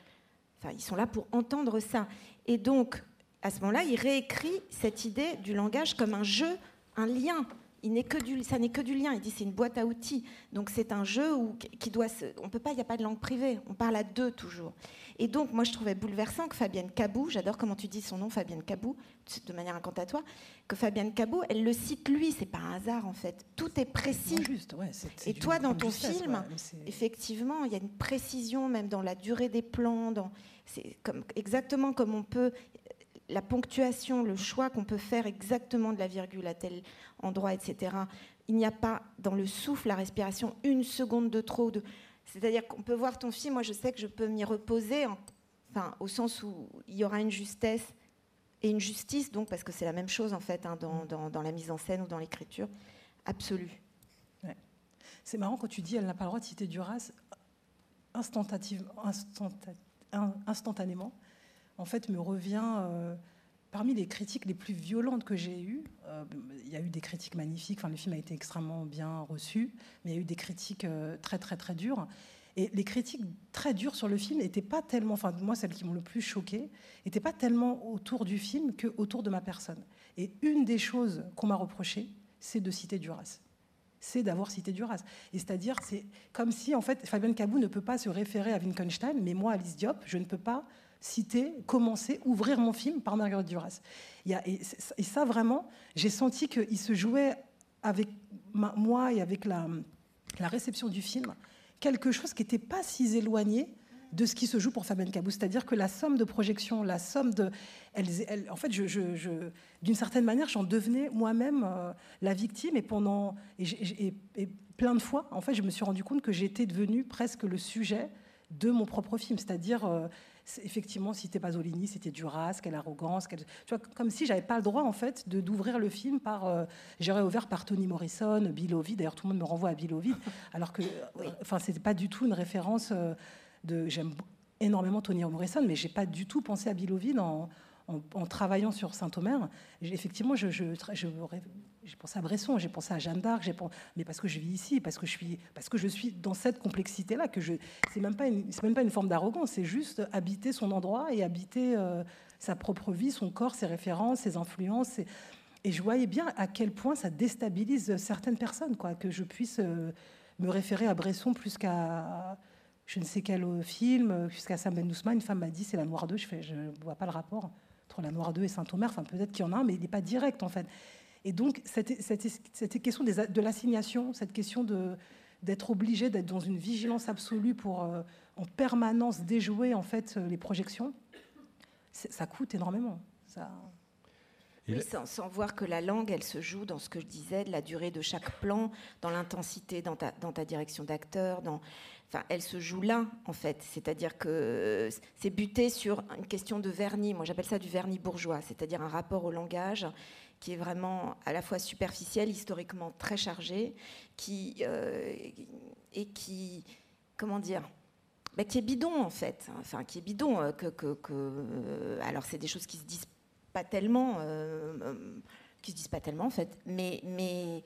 ils sont là pour entendre ça. Et donc, à ce moment-là, il réécrit cette idée du langage comme un jeu, un lien il n'est que du, ça n'est que du lien. Il dit c'est une boîte à outils. Donc c'est un jeu où qui doit se, on peut pas, il n'y a pas de langue privée. On parle à deux toujours. Et donc moi je trouvais bouleversant que Fabienne Cabou, j'adore comment tu dis son nom, Fabienne Cabou, de manière incantatoire, que Fabienne Cabou, elle le cite lui. C'est pas un hasard en fait. Tout est précis. Juste, ouais, Et toi dans ton film, effectivement, il y a une précision même dans la durée des plans. Dans, c'est comme exactement comme on peut la ponctuation, le choix qu'on peut faire exactement de la virgule à tel endroit, etc. Il n'y a pas dans le souffle, la respiration, une seconde de trop. De... C'est-à-dire qu'on peut voir ton film, moi je sais que je peux m'y reposer, enfin, au sens où il y aura une justesse et une justice, donc parce que c'est la même chose en fait hein, dans, la mise en scène ou dans l'écriture, absolue. C'est marrant quand tu dis elle n'a pas le droit de citer Duras, instantanément en fait, me revient euh, parmi les critiques les plus violentes que j'ai eues. Euh, il y a eu des critiques magnifiques. Enfin, le film a été extrêmement bien reçu, mais il y a eu des critiques euh, très très très dures. Et les critiques très dures sur le film n'étaient pas tellement, enfin moi celles qui m'ont le plus choqué, n'étaient pas tellement autour du film que autour de ma personne. Et une des choses qu'on m'a reproché, c'est de citer Duras c'est d'avoir cité Duras. Et c'est-à-dire, c'est comme si, en fait, Fabien Cabou ne peut pas se référer à Wittgenstein, mais moi, Alice Diop, je ne peux pas citer, commencer, ouvrir mon film par Marguerite Duras. et, ça, vraiment, j'ai senti qu'il se jouait avec moi et avec la, réception du film quelque chose qui n'était pas si éloigné de ce qui se joue pour Fabienne Cabou. C'est-à-dire que la somme de projection, la somme de... en fait, d'une certaine manière, j'en devenais moi-même euh, la victime et pendant... Et, plein de fois, en fait, je me suis rendu compte que j'étais devenue presque le sujet de mon propre film. C'est-à-dire... Euh, effectivement, si c'était Pasolini, c'était Duras, quelle arrogance, tu vois, comme si j'avais pas le droit en fait de d'ouvrir le film par, euh, j'aurais ouvert par Tony Morrison, Bill Ovid. D'ailleurs, tout le monde me renvoie à Bill Ovid, alors que, euh, enfin, c'était pas du tout une référence euh, de. J'aime énormément Tony Morrison, mais j'ai pas du tout pensé à Bill Ovid en, en, travaillant sur Saint-Omer, effectivement, j'ai pensé à Bresson, j'ai pensé à Jeanne d'Arc, mais parce que je vis ici, parce que je suis, parce que je suis dans cette complexité-là, que je, c'est même pas une, même pas une forme d'arrogance, c'est juste habiter son endroit et habiter euh, sa propre vie, son corps, ses références, ses influences. Et, je voyais bien à quel point ça déstabilise certaines personnes, quoi, que je puisse euh, me référer à Bresson plus qu'à je ne sais quel film, jusqu'à Sam Ben Une femme m'a dit c'est la Noire 2, je fais, je vois pas le rapport la Noire 2 et Saint-Omer. Enfin, peut-être qu'il y en a un, mais il n'est pas direct, en fait. Et donc, cette, question de l'assignation, cette question de, d'être obligé d'être dans une vigilance absolue pour euh, en permanence déjouer en fait les projections, ça coûte énormément. Ça... sans, voir que la langue, elle se joue dans ce que je disais, de la durée de chaque plan, dans l'intensité, dans ta, dans ta direction d'acteur, dans Enfin, elle se joue là, en fait. C'est-à-dire que c'est buté sur une question de vernis. Moi, j'appelle ça du vernis bourgeois, c'est-à-dire un rapport au langage qui est vraiment à la fois superficiel, historiquement très chargé, qui euh, et qui, comment dire, bah, qui est bidon en fait. Enfin, qui est bidon. Euh, que, que, euh, alors, c'est des choses qui se disent pas tellement, qui se disent pas tellement en fait, mais mais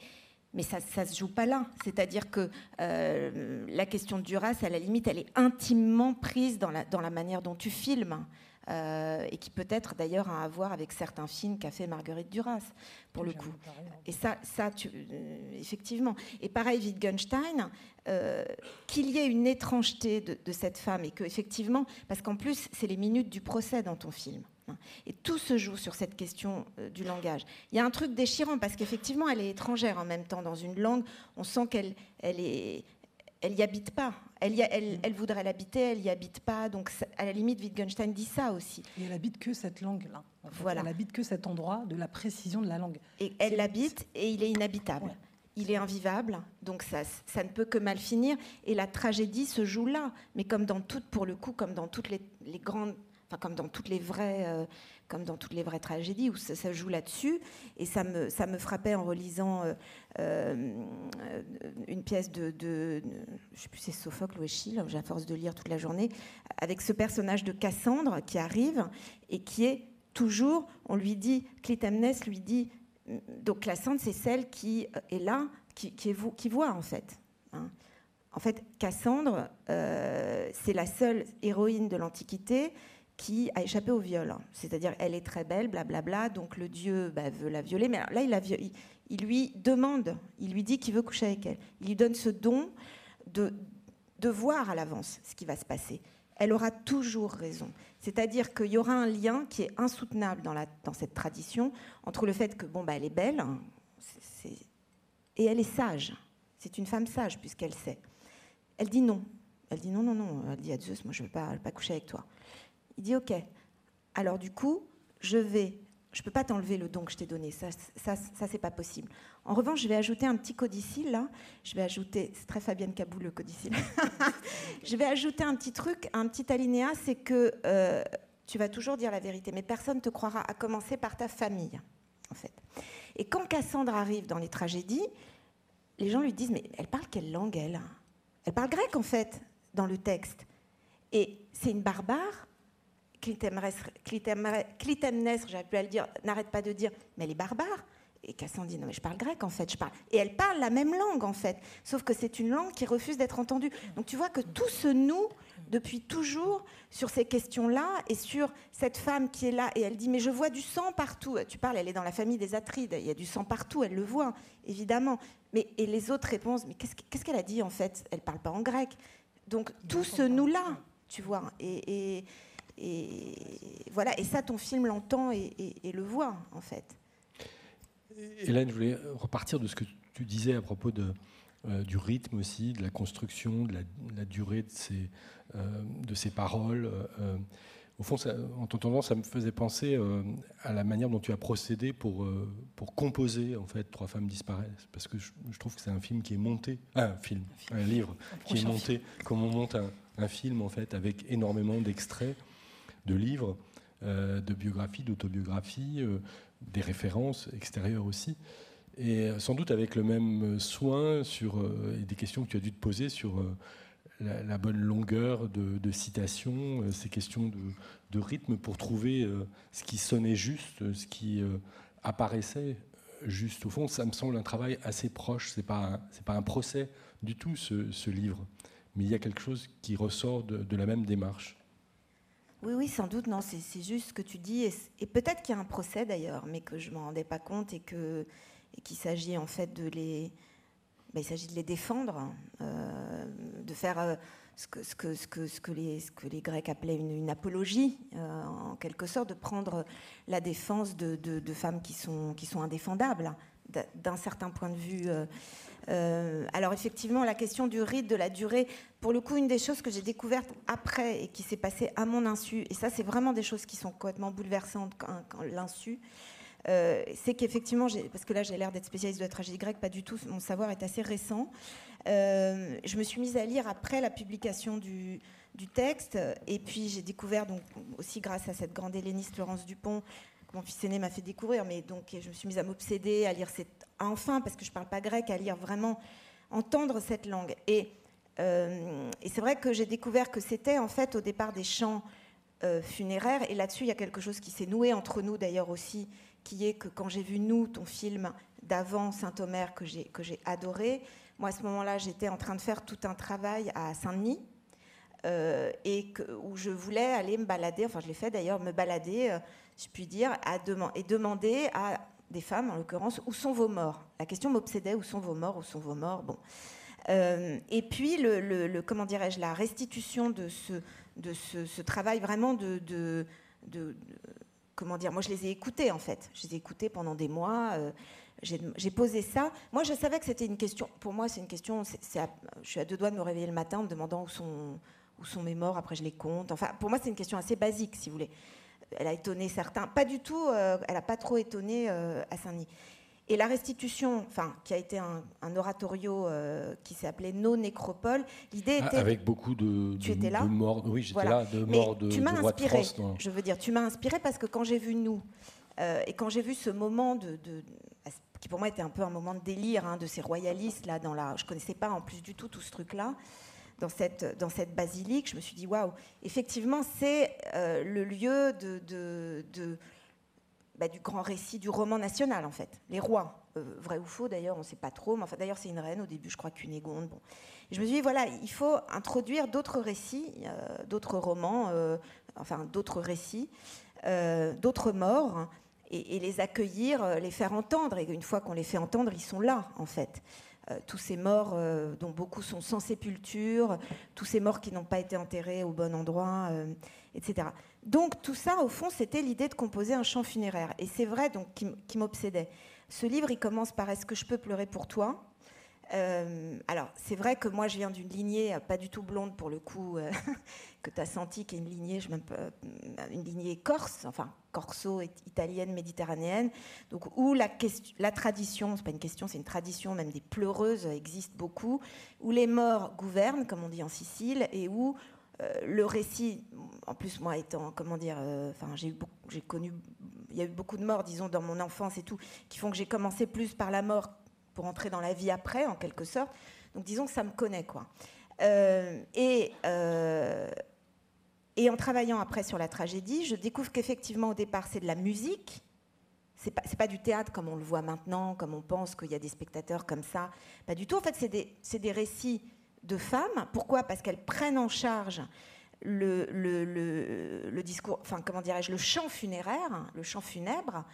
mais ça ne se joue pas là. C'est-à-dire que euh, la question de Duras, à la limite, elle est intimement prise dans la, dans la manière dont tu filmes. Euh, et qui peut-être d'ailleurs a à voir avec certains films qu'a fait Marguerite Duras, pour le coup. Et ça, ça tu, euh, effectivement. Et pareil, Wittgenstein, qu'il y ait une étrangeté de, de cette femme, et que effectivement, parce qu'en plus, c'est les minutes du procès dans ton film. Et tout se joue sur cette question euh, du langage. Il y a un truc déchirant parce qu'effectivement, elle est étrangère en même temps dans une langue. On sent qu'elle elle est, elle y habite pas. Elle, y a- elle, elle voudrait l'habiter, elle y habite pas. Donc, ça- à la limite, Wittgenstein dit ça aussi. Et elle habite que cette langue-là. en fait. Voilà. Elle habite que cet endroit de la précision de la langue. Et elle l'habite et il est inhabitable. Ouais. Il est invivable, donc ça, ça ne peut que mal finir. Et la tragédie se joue là. Mais comme dans toutes, pour le coup, comme dans toutes les, les grandes, comme dans toutes les vraies, euh, comme dans toutes les vraies tragédies où ça, joue là-dessus. Et ça me, ça me frappait en relisant euh, euh, une pièce de, de, je sais plus c'est Sophocle ou Échille, j'ai à force de lire toute la journée, avec ce personnage de Cassandre qui arrive et qui est toujours, on lui dit, Clytemnestre lui dit, donc Cassandre, c'est celle qui est là, qui, qui, est qui voit en fait. hein. En fait, Cassandre, c'est la seule héroïne de l'Antiquité qui a échappé au viol. hein. C'est-à-dire, elle est très belle, blablabla, donc le dieu bah, veut la violer, mais là, il, lui demande, il lui dit qu'il veut coucher avec elle. Il lui donne ce don de, voir à l'avance ce qui va se passer. Elle aura toujours raison. C'est-à-dire qu'il y aura un lien qui est insoutenable dans, cette tradition entre le fait que, bon, bah, elle est belle, hein, et elle est sage. C'est une femme sage, puisqu'elle sait. Elle dit non. Elle dit non, non, non. Elle dit à Zeus, moi, je ne veux pas coucher avec toi. Il dit, OK. Alors, du coup, je vais... Je ne peux pas t'enlever le don que je t'ai donné. Ça, ça, ça c'est pas possible. En revanche, je vais ajouter un petit codicile, là. Je vais ajouter... C'est très Fabienne Cabou, le codicile. je vais ajouter un petit truc, un petit alinéa, c'est que euh, tu vas toujours dire la vérité, mais personne ne te croira, à commencer par ta famille, en fait. Et quand Cassandre arrive dans les tragédies, les gens lui disent, mais elle parle quelle langue, elle? Elle parle grec, en fait, dans le texte. Et c'est une barbare. Clytemnestre, j'avais pu à le dire, n'arrête pas de dire, mais elle est barbare. Et Cassandre dit, non, mais je parle grec, en fait. Je parle. Et elle parle la même langue, en fait. Sauf que c'est une langue qui refuse d'être entendue. Donc tu vois que tout se noue depuis toujours sur ces questions-là et sur cette femme qui est là. Et elle dit, mais je vois du sang partout. Tu parles, elle est dans la famille des Atrides. Il y a du sang partout, elle le voit, évidemment. Mais, et les autres répondent, mais qu'est-ce qu'est-ce qu'elle a dit, en fait? Elle parle pas en grec. Donc tout se noue là, tu vois. Et, et- et voilà, et ça, ton film l'entend et, et- et le voit, en fait. Hélène, je voulais repartir de ce que tu disais à propos de, euh, du rythme aussi, de la construction, de la, de la durée de ces, euh, de ces paroles. euh, au fond, ça, en t'entendant, ça me faisait penser à la manière dont tu as procédé pour, pour composer en fait Trois femmes disparaissent, parce que je, je trouve que c'est un film qui est monté, ah, un film, un livre Un qui est monté. comme on monte un, un film en fait avec énormément d'extraits de livres, euh, de biographies, d'autobiographies, euh, des références extérieures aussi, et euh, sans doute avec le même soin sur et des questions que tu as dû te poser sur la, bonne longueur de, de citation, ces questions de, rythme pour trouver ce qui sonnait juste, ce qui apparaissait juste. Au fond, ça me semble un travail assez proche. C'est pas pas un procès du tout ce, livre, mais il y a quelque chose qui ressort de la même démarche. Oui, oui, sans doute, non, c'est juste ce que tu dis. Et, peut-être qu'il y a un procès d'ailleurs, mais que je ne m'en rendais pas compte et qu'il s'agit en fait de les. les défendre, euh, de faire euh, ce, que, les, que les Grecs appelaient une, apologie, euh, en quelque sorte, de prendre la défense de, femmes qui sont, qui sont indéfendables, hein, d'un certain point de vue. Euh, alors effectivement, la question du rythme, de la durée, pour le coup, une des choses que j'ai découvertes après et qui s'est passée à mon insu, et ça c'est vraiment des choses qui sont complètement bouleversantes quand, l'insu, euh, c'est qu'effectivement, parce que là j'ai l'air d'être spécialiste de la tragédie grecque, pas du tout, mon savoir est assez récent, euh, je me suis mise à lire après la publication du, texte, et puis j'ai découvert, donc aussi grâce à cette grande helléniste Laurence Dupont, mon fils aîné m'a fait découvrir, mais donc je me suis mise à m'obséder, à lire cette, enfin, parce que je parle pas grec, à lire vraiment, entendre cette langue. Et, euh, et c'est vrai que j'ai découvert que c'était en fait au départ des chants euh, funéraires, et là-dessus il y a quelque chose qui s'est noué entre nous d'ailleurs aussi, qui est que quand j'ai vu Nous, ton film d'avant Saint-Omer que j'ai que j'ai adoré, moi à ce moment-là j'étais en train de faire tout un travail à Saint-Denis. euh, et où je voulais aller me balader, enfin je l'ai fait d'ailleurs, me balader, euh, je puis dire, à et demander à des femmes en l'occurrence, où sont vos morts? La question m'obsédait, où sont vos morts Où sont vos morts? Bon. Euh, et puis, le, comment dirais-je, la restitution de ce, de ce, travail vraiment de, de, de- comment dire, moi je les ai écoutés en fait. Je les ai écoutés pendant des mois. Euh, j'ai posé ça. Moi, je savais que c'était une question. Pour moi, c'est une question. je suis à deux doigts de me réveiller le matin en me demandant où sont, où sont mes morts. Après, je les compte. Enfin, pour moi, c'est une question assez basique, si vous voulez. Elle a étonné certains. Pas du tout. Euh, elle n'a pas trop étonné euh, à Saint-Denis. Et la restitution, enfin, qui a été un, oratorio qui s'est appelé Nos Nécropoles, l'idée ah, était. Avec beaucoup de, tu étais là morts. Oui, j'étais là, de morts de, tu m'as inspiré. Je veux dire, tu m'as inspiré parce que quand j'ai vu nous, et quand j'ai vu ce moment de, qui pour moi était un peu un moment de délire hein, de ces royalistes là dans la. Je connaissais pas en plus du tout tout ce truc là dans cette dans cette basilique. Je me suis dit waouh, effectivement c'est euh, le lieu de, bah, du grand récit du roman national en fait. Les rois, euh, vrai ou faux d'ailleurs, on ne sait pas trop. Mais d'ailleurs c'est une reine au début, je crois Cunégonde. Bon. Je me suis dit voilà, il faut introduire d'autres récits, euh, d'autres romans, enfin d'autres récits, d'autres morts et, les accueillir, les faire entendre. Et une fois qu'on les fait entendre, ils sont là, en fait. Euh, tous ces morts euh, dont beaucoup sont sans sépulture, tous ces morts qui n'ont pas été enterrés au bon endroit, etc. Donc tout ça, au fond, c'était l'idée de composer un chant funéraire. Et c'est vrai donc qui m'obsédait. Ce livre, il commence par Est-ce que je peux pleurer pour toi? Euh, alors, c'est vrai que moi, je viens d'une lignée, euh, pas du tout blonde pour le coup, euh, que tu as senti, qui est une lignée, je même, une lignée corse, enfin, corso, italienne, méditerranéenne, donc où la, question, la tradition, c'est pas une question, c'est une tradition, même des pleureuses existe beaucoup, où les morts gouvernent, comme on dit en Sicile, et où le récit, en plus moi étant, comment dire, enfin j'ai connu, il y a eu beaucoup de morts, disons, dans mon enfance et tout, qui font que j'ai commencé plus par la mort pour entrer dans la vie après, en quelque sorte. Donc disons que ça me connaît, quoi. Euh, et, euh, et en travaillant après sur la tragédie, je découvre qu'effectivement, au départ, c'est de la musique. C'est pas, pas du théâtre comme on le voit maintenant, comme on pense qu'il y a des spectateurs comme ça. Pas du tout. En fait, c'est des, des, récits de femmes. Pourquoi? Parce qu'elles prennent en charge le, le discours, enfin, comment dirais-je, le chant funéraire, le chant funèbre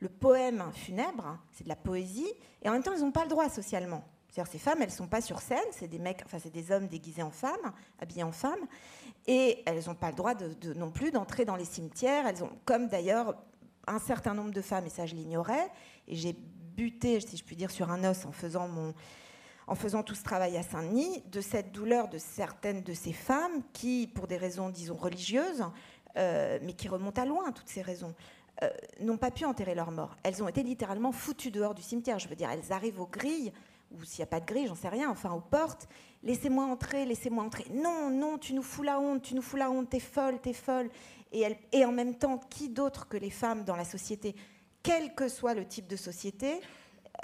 le poème funèbre, c'est de la poésie, et en même temps, elles n'ont pas le droit socialement. C'est-à-dire, ces femmes, elles ne sont pas sur scène, c'est des mecs, enfin, c'est des hommes déguisés en femmes, habillés en femmes, et elles n'ont pas le droit de, non plus d'entrer dans les cimetières. Elles ont, comme d'ailleurs un certain nombre de femmes, et ça je l'ignorais, et j'ai buté, si je puis dire, sur un os en faisant mon, en faisant tout ce travail à Saint-Denis, de cette douleur de certaines de ces femmes qui, pour des raisons, disons, religieuses, euh, mais qui remontent à loin, toutes ces raisons, euh, n'ont pas pu enterrer leurs morts. Elles ont été littéralement foutues dehors du cimetière. Je veux dire, elles arrivent aux grilles, ou s'il n'y a pas de grille, j'en sais rien, enfin aux portes. Laissez-moi entrer, laissez-moi entrer. Non, non, tu nous fous la honte, tu nous fous la honte, t'es folle, t'es folle. Et, et en même temps, qui d'autre que les femmes dans la société, quel que soit le type de société,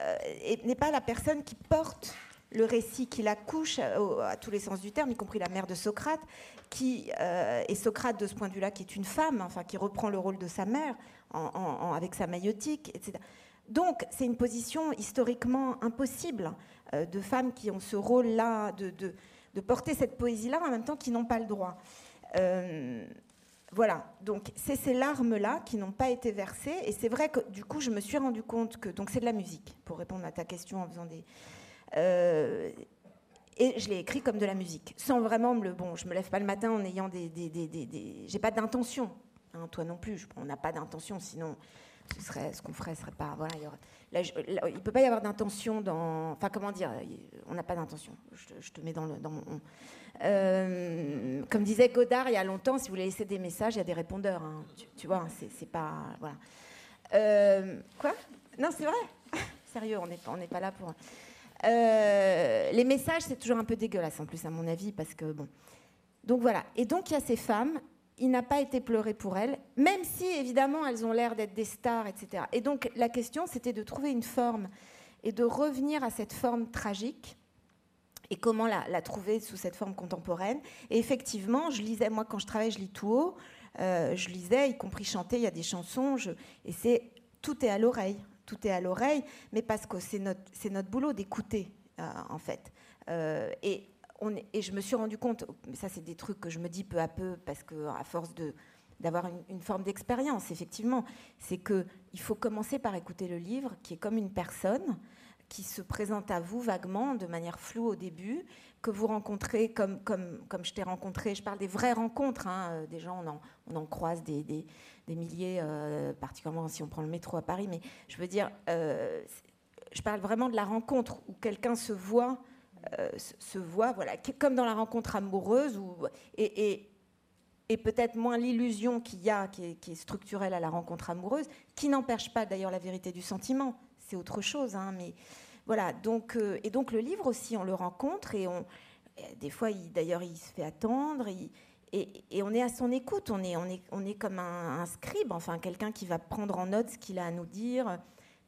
euh, n'est pas la personne qui porte le récit qui la couche à, tous les sens du terme, y compris la mère de Socrate, qui euh, est Socrate de ce point de vue-là, qui est une femme, enfin qui reprend le rôle de sa mère, avec sa maïotique, etc. Donc, c'est une position historiquement impossible euh, de femmes qui ont ce rôle-là, de, porter cette poésie-là, en même temps qui n'ont pas le droit. Euh, voilà, donc c'est ces larmes-là qui n'ont pas été versées, et c'est vrai que du coup, je me suis rendu compte que, donc c'est de la musique, pour répondre à ta question en faisant des... Euh, et je l'ai écrit comme de la musique, sans vraiment me le... Bon, je me lève pas le matin en ayant des... des, des, des j'ai pas d'intention Toi non plus, on n'a pas d'intention, sinon ce, serait, ce qu'on ferait serait pas. Il ne peut pas y avoir d'intention dans. Enfin, comment dire On n'a pas d'intention. Je, te mets dans, le, mon. Euh, comme disait Godard il y a longtemps, si vous voulez laisser des messages, il y a des répondeurs. Hein, tu, vois, c'est pas. Euh, quoi? Non, c'est vrai. Sérieux, on n'est pas là pour. Euh, les messages, c'est toujours un peu dégueulasse en plus, à mon avis, parce que bon. Donc voilà. Et donc il y a ces femmes il n'a pas été pleuré pour elles, même si évidemment elles ont l'air d'être des stars, etc. Et donc la question, c'était de trouver une forme et de revenir à cette forme tragique et comment la, trouver sous cette forme contemporaine. Et effectivement, je lisais, moi quand je travaille, je lis tout haut, euh, je lisais, y compris chanter, il y a des chansons, et c'est tout est à l'oreille, tout est à l'oreille, mais parce que c'est notre, notre boulot d'écouter, euh, en fait. Euh, et je me suis rendu compte, ça c'est des trucs que je me dis peu à peu parce que à force de d'avoir une, forme d'expérience, effectivement, c'est que il faut commencer par écouter le livre, qui est comme une personne, qui se présente à vous vaguement, de manière floue au début, que vous rencontrez comme, comme, comme je t'ai rencontré. Je parle des vraies rencontres. Hein, des gens, on en, on en croise des, des, des milliers, euh, particulièrement si on prend le métro à Paris. Mais je veux dire, euh, je parle vraiment de la rencontre où quelqu'un se voit, euh, se voit, voilà, comme dans la rencontre amoureuse, et, et, peut-être moins l'illusion qu'il y a, qui est, structurelle à la rencontre amoureuse, qui n'empêche pas d'ailleurs la vérité du sentiment. C'est autre chose, hein, mais voilà, donc, euh, et donc le livre aussi, on le rencontre et on, des fois, d'ailleurs, il se fait attendre. et, on est à son écoute, on est, on est, on est comme un, scribe, enfin quelqu'un qui va prendre en note ce qu'il a à nous dire.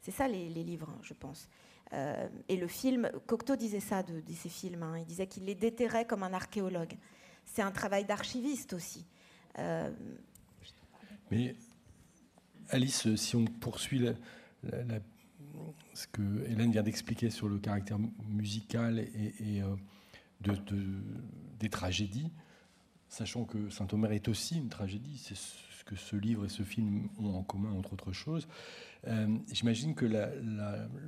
C'est ça les, les, livres, je pense. Euh, et le film, Cocteau disait ça de, de ses films, hein, il disait qu'il les déterrait comme un archéologue. C'est un travail d'archiviste aussi. Euh... Mais Alice, si on poursuit ce que Hélène vient d'expliquer sur le caractère musical et, euh, de, de, des tragédies, sachant que Saint-Omer est aussi une tragédie, c'est ce que ce livre et ce film ont en commun, entre autres choses. Euh, J'imagine que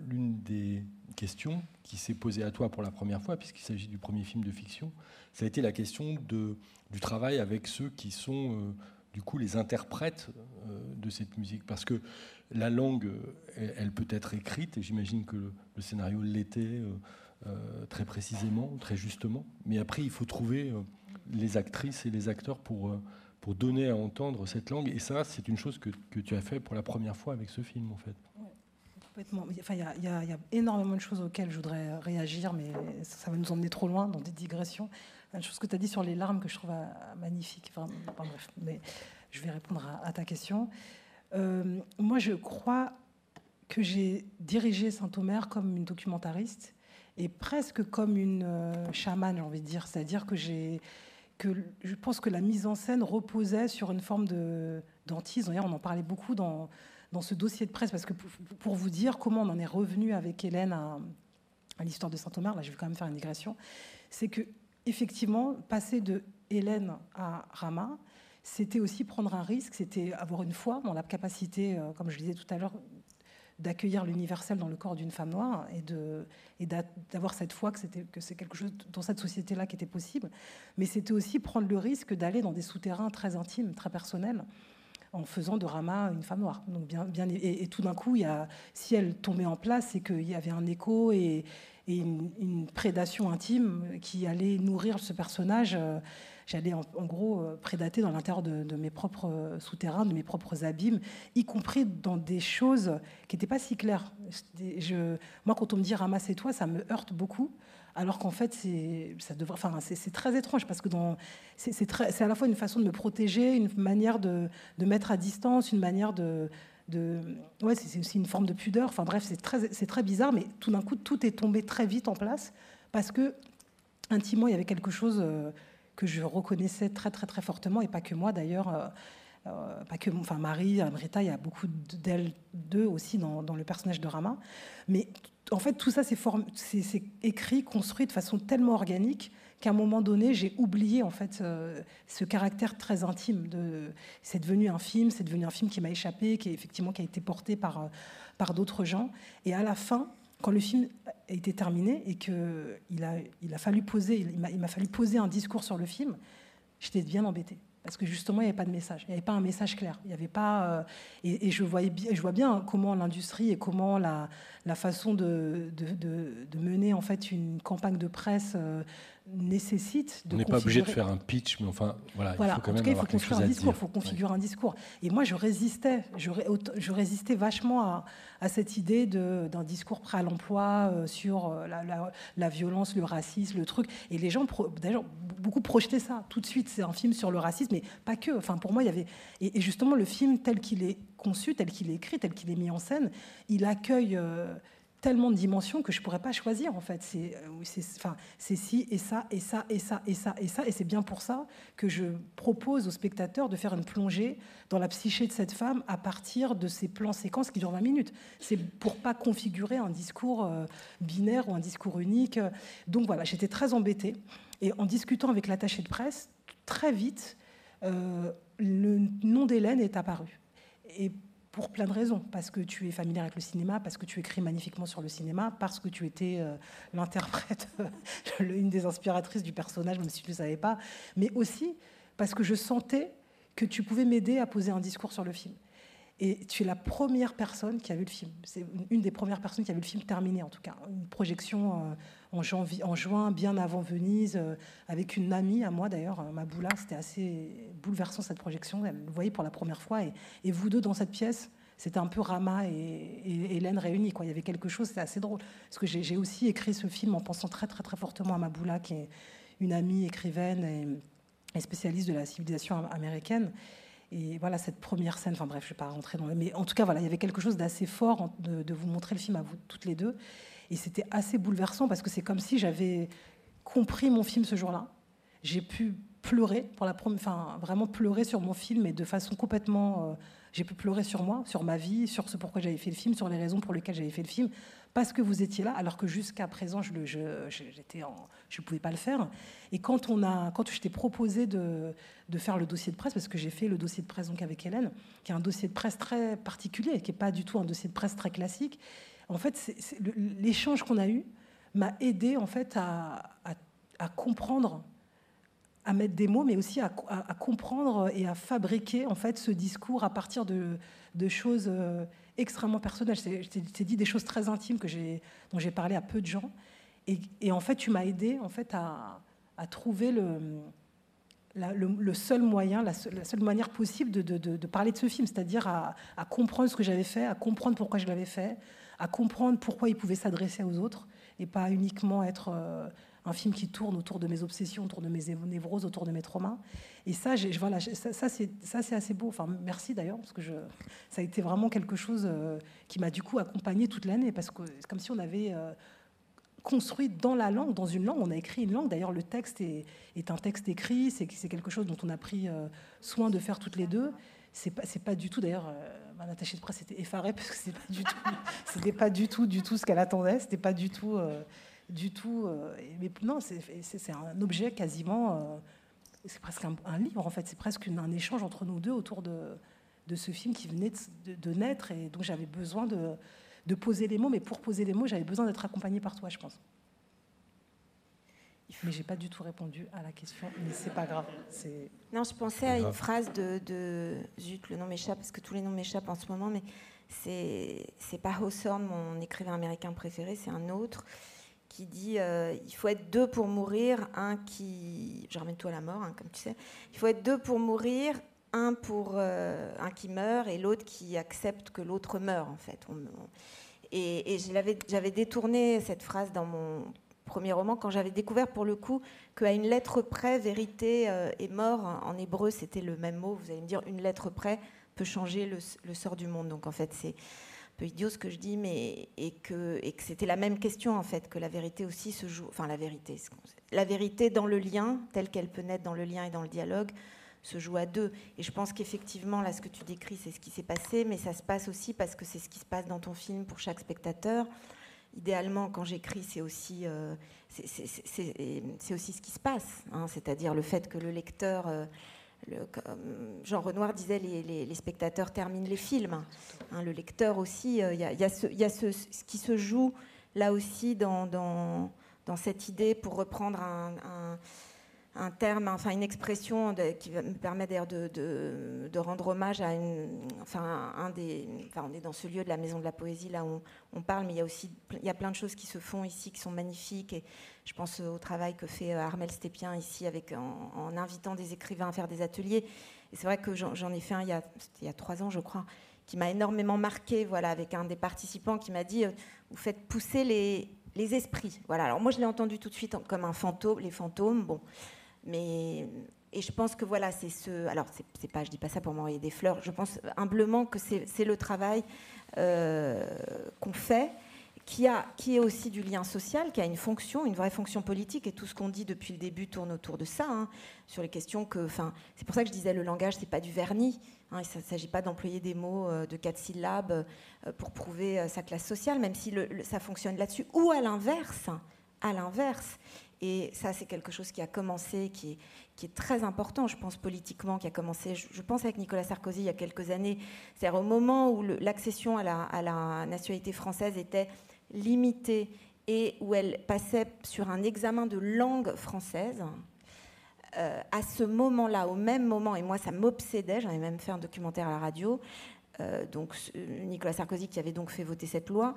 l'une des questions qui s'est posée à toi pour la première fois, puisqu'il s'agit du premier film de fiction, ça a été la question du travail avec ceux qui sont euh, du coup les interprètes euh, de cette musique, parce que la langue, elle, peut être écrite, et j'imagine que le, scénario l'était très précisément, très justement, mais après il faut trouver les actrices et les acteurs pour, pour donner à entendre cette langue, et ça c'est une chose que, tu as fait pour la première fois avec ce film en fait. Complètement. Il y, y, y, a énormément de choses auxquelles je voudrais réagir, mais ça, va nous emmener trop loin dans des digressions. Une chose que tu as dit sur les larmes que je trouve magnifique. Enfin, bref, mais je vais répondre à, à ta question. Euh, moi, je crois que j'ai dirigé Saint-Omer comme une documentariste et presque comme une euh, chamane, j'ai envie de dire. C'est-à-dire que j'ai que je pense que la mise en scène reposait sur une forme de d'antise. On en parlait beaucoup dans ce dossier de presse parce que pour, pour vous dire comment on en est revenu avec Hélène à, à l'histoire de Saint-Omer, là je vais quand même faire une digression, c'est que effectivement passer de Hélène à Rama, c'était aussi prendre un risque, c'était avoir une foi dans la capacité, euh, comme je le disais tout à l'heure, d'accueillir l'universel dans le corps d'une femme noire et, de, et d'avoir cette foi que, que c'est quelque chose dans cette société-là qui était possible. Mais c'était aussi prendre le risque d'aller dans des souterrains très intimes, très personnels, en faisant de Rama une femme noire. Donc bien, bien, et, tout d'un coup, il y a, si elle tombait en place, c'est qu'il y avait un écho et, et une, une, prédation intime qui allait nourrir ce personnage. Euh, j'allais en, gros euh, prédater dans l'intérieur de, mes propres euh, souterrains, de mes propres abîmes, y compris dans des choses qui n'étaient pas si claires. Moi, quand on me dit ramassez-toi, ça me heurte beaucoup. Alors qu'en fait, c'est très étrange parce que c'est à la fois une façon de me protéger, une manière de, de mettre à distance, une manière de, de ouais, c'est aussi une forme de pudeur. Enfin bref, c'est très, très bizarre, mais tout d'un coup, tout est tombé très vite en place parce que intimement, il y avait quelque chose euh, que je reconnaissais très très très fortement et pas que moi d'ailleurs euh, euh, pas que enfin Marie Amrita il y a beaucoup d'elles d'eux aussi dans, le personnage de Rama. Mais en fait tout ça c'est écrit construit de façon tellement organique qu'à un moment donné j'ai oublié en fait euh, ce caractère très intime c'est devenu un film c'est devenu un film qui m'a échappé qui effectivement qui a été porté par euh, par d'autres gens. Et à la fin quand le film a été terminé et que il a, il a fallu poser, il m'a fallu poser un discours sur le film, j'étais bien embêtée. Parce que justement il n'y avait pas de message, il n'y avait pas un message clair, il avait pas euh, et, je voyais je vois bien comment l'industrie et comment la, la façon de, de, de, de, mener en fait une campagne de presse euh, nécessite de on n'est pas obligé de faire un pitch mais enfin voilà, voilà. il faut quand en même tout cas, il faut construire un discours il faut configurer ouais. un discours. Et moi je résistais je, je résistais vachement à, à cette idée d'un discours prêt à l'emploi euh, sur euh, la, la, la, violence le racisme le truc. Et les gens d'ailleurs beaucoup projetaient ça tout de suite. C'est un film sur le racisme mais pas que. Enfin pour moi il y avait et, et justement le film tel qu'il est conçu tel qu'il est écrit tel qu'il est mis en scène il accueille euh, tellement de dimensions que je pourrais pas choisir en fait. C'est euh, enfin ci et ça et ça et ça et ça et ça. Et c'est bien pour ça que je propose aux spectateurs de faire une plongée dans la psyché de cette femme à partir de ces plans séquences qui durent 20 minutes. C'est pour pas configurer un discours euh, binaire ou un discours unique. Donc voilà j'étais très embêtée. Et en discutant avec l'attaché de presse très vite euh, le nom d'Hélène est apparu. Et pour plein de raisons. Parce que tu es familière avec le cinéma, parce que tu écris magnifiquement sur le cinéma, parce que tu étais euh, l'interprète, une des inspiratrices du personnage, même si tu ne le savais pas, mais aussi parce que je sentais que tu pouvais m'aider à poser un discours sur le film. Et tu es la première personne qui a vu le film. C'est une des premières personnes qui a vu le film terminé, en tout cas. Une projection euh, en, juin, bien avant Venise, euh, avec une amie à moi d'ailleurs, Maboula. C'était assez bouleversant cette projection. Elle le voyait pour la première fois. Et, vous deux dans cette pièce, c'était un peu Rama et, Hélène réunis. Il y avait quelque chose, c'était assez drôle. Parce que j'ai aussi écrit ce film en pensant très, très, très fortement à Maboula, qui est une amie écrivaine et, spécialiste de la civilisation américaine. Et voilà cette première scène, enfin bref, je ne vais pas rentrer dans le... Mais en tout cas, voilà, il y avait quelque chose d'assez fort de, vous montrer le film à vous toutes les deux. Et c'était assez bouleversant parce que c'est comme si j'avais compris mon film ce jour-là. J'ai pu pleurer pour la première, enfin vraiment pleurer sur mon film et de façon complètement, euh, j'ai pu pleurer sur moi, sur ma vie, sur ce pourquoi j'avais fait le film, sur les raisons pour lesquelles j'avais fait le film, parce que vous étiez là, alors que jusqu'à présent, je ne je, je pouvais pas le faire. Et quand, on a, quand je t'ai proposé de, de, faire le dossier de presse, parce que j'ai fait le dossier de presse donc avec Hélène, qui est un dossier de presse très particulier, qui n'est pas du tout un dossier de presse très classique, en fait, l'échange qu'on a eu m'a aidé en fait à, comprendre à mettre des mots, mais aussi à, comprendre et à fabriquer en fait ce discours à partir de, choses euh, extrêmement personnel. Je t'ai dit des choses très intimes que dont j'ai parlé à peu de gens. Et, en fait, tu m'as aidé en fait, à, trouver le, seul moyen, la seule, manière possible de, parler de ce film, c'est-à-dire à, comprendre ce que j'avais fait, à comprendre pourquoi je l'avais fait, à comprendre pourquoi il pouvait s'adresser aux autres et pas uniquement être euh, un film qui tourne autour de mes obsessions, autour de mes névroses, autour de mes traumas. Et ça, voilà, ça, ça c'est assez beau. Enfin, merci d'ailleurs, parce que ça a été vraiment quelque chose euh, qui m'a du coup accompagné toute l'année, parce que c'est comme si on avait euh, construit dans la langue, dans une langue, on a écrit une langue. D'ailleurs, le texte est, un texte écrit, c'est quelque chose dont on a pris soin de faire toutes les deux. C'est pas, pas du tout, d'ailleurs, ma attachée de presse était effarée, parce que c'était pas du tout, c'était pas du tout, du tout ce qu'elle attendait, c'était pas du tout du tout. mais non, c'est un objet quasiment c'est presque un, livre en fait, c'est presque un échange entre nous deux autour de, de ce film qui venait de, naître et donc j'avais besoin de, de, poser les mots, mais pour poser les mots, j'avais besoin d'être accompagnée par toi, je pense. Mais j'ai pas du tout répondu à la question, mais c'est pas grave. Non, je pensais à une phrase de, de, zut, le nom m'échappe parce que tous les noms m'échappent en ce moment, mais c'est c'est pas Hawthorne, mon écrivain américain préféré, c'est un autre qui dit euh, il faut être deux pour mourir, un qui. Je ramène tout à la mort, hein, comme tu sais. Il faut être deux pour mourir, un, pour, euh, un qui meurt et l'autre qui accepte que l'autre meurt, en fait. et, j'avais détourné cette phrase dans mon premier roman quand j'avais découvert pour le coup qu'à une lettre près, vérité euh, et mort, en hébreu c'était le même mot, vous allez me dire une lettre près peut changer le, sort du monde. Donc en fait c'est peu idiot ce que je dis, mais que, et que c'était la même question en fait, que la vérité aussi se joue, enfin la vérité, la vérité dans le lien, telle qu'elle peut naître dans le lien et dans le dialogue, se joue à deux. Et je pense qu'effectivement, là, ce que tu décris, c'est ce qui s'est passé, mais ça se passe aussi parce que c'est ce qui se passe dans ton film pour chaque spectateur. Idéalement, quand j'écris, c'est aussi, euh, aussi ce qui se passe, hein. c'est-à-dire le fait que le lecteur euh, Jean Renoir disait les, les, spectateurs terminent les films. Hein, le lecteur aussi, il euh, y, a, ce, y a ce, qui se joue là aussi dans, dans, dans cette idée, pour reprendre un terme, enfin une expression qui me permet d'ailleurs de, rendre hommage à une, enfin un des, enfin on est dans ce lieu de la Maison de la Poésie là où on, parle, mais il y a aussi il y a plein de choses qui se font ici qui sont magnifiques et je pense au travail que fait euh, Armel Stépien ici en, invitant des écrivains à faire des ateliers. Et c'est vrai que j'en ai fait un il y, a, il y a trois ans je crois qui m'a énormément marqué, voilà, avec un des participants qui m'a dit, euh, vous faites pousser les, les esprits. Voilà. Alors moi, je l'ai entendu tout de suite comme un fantôme, les fantômes. Bon, mais et je pense que voilà, c'est ce. Alors, c'est pas, je dis pas ça pour m'envoyer des fleurs. Je pense humblement que c'est le travail euh, qu'on fait, qui a, qui est aussi du lien social, qui a une fonction, une vraie fonction politique. Et tout ce qu'on dit depuis le début tourne autour de ça, hein, sur les questions que. Enfin, c'est pour ça que je disais le langage, c'est pas du vernis. Hein, il ne s'agit pas d'employer des mots euh, de quatre syllabes euh, pour prouver sa classe sociale, même si ça fonctionne là-dessus. Ou à l'inverse, à l'inverse. Et ça, c'est quelque chose qui a commencé, qui, est très important, je pense, politiquement, qui a commencé, je, pense, avec Nicolas Sarkozy il y a quelques années. C'est-à-dire au moment où l'accession à la, à la nationalité française était limitée et où elle passait sur un examen de langue française, euh, à ce moment-là, au même moment, et moi ça m'obsédait, j'en ai même fait un documentaire à la radio, euh, donc Nicolas Sarkozy qui avait donc fait voter cette loi,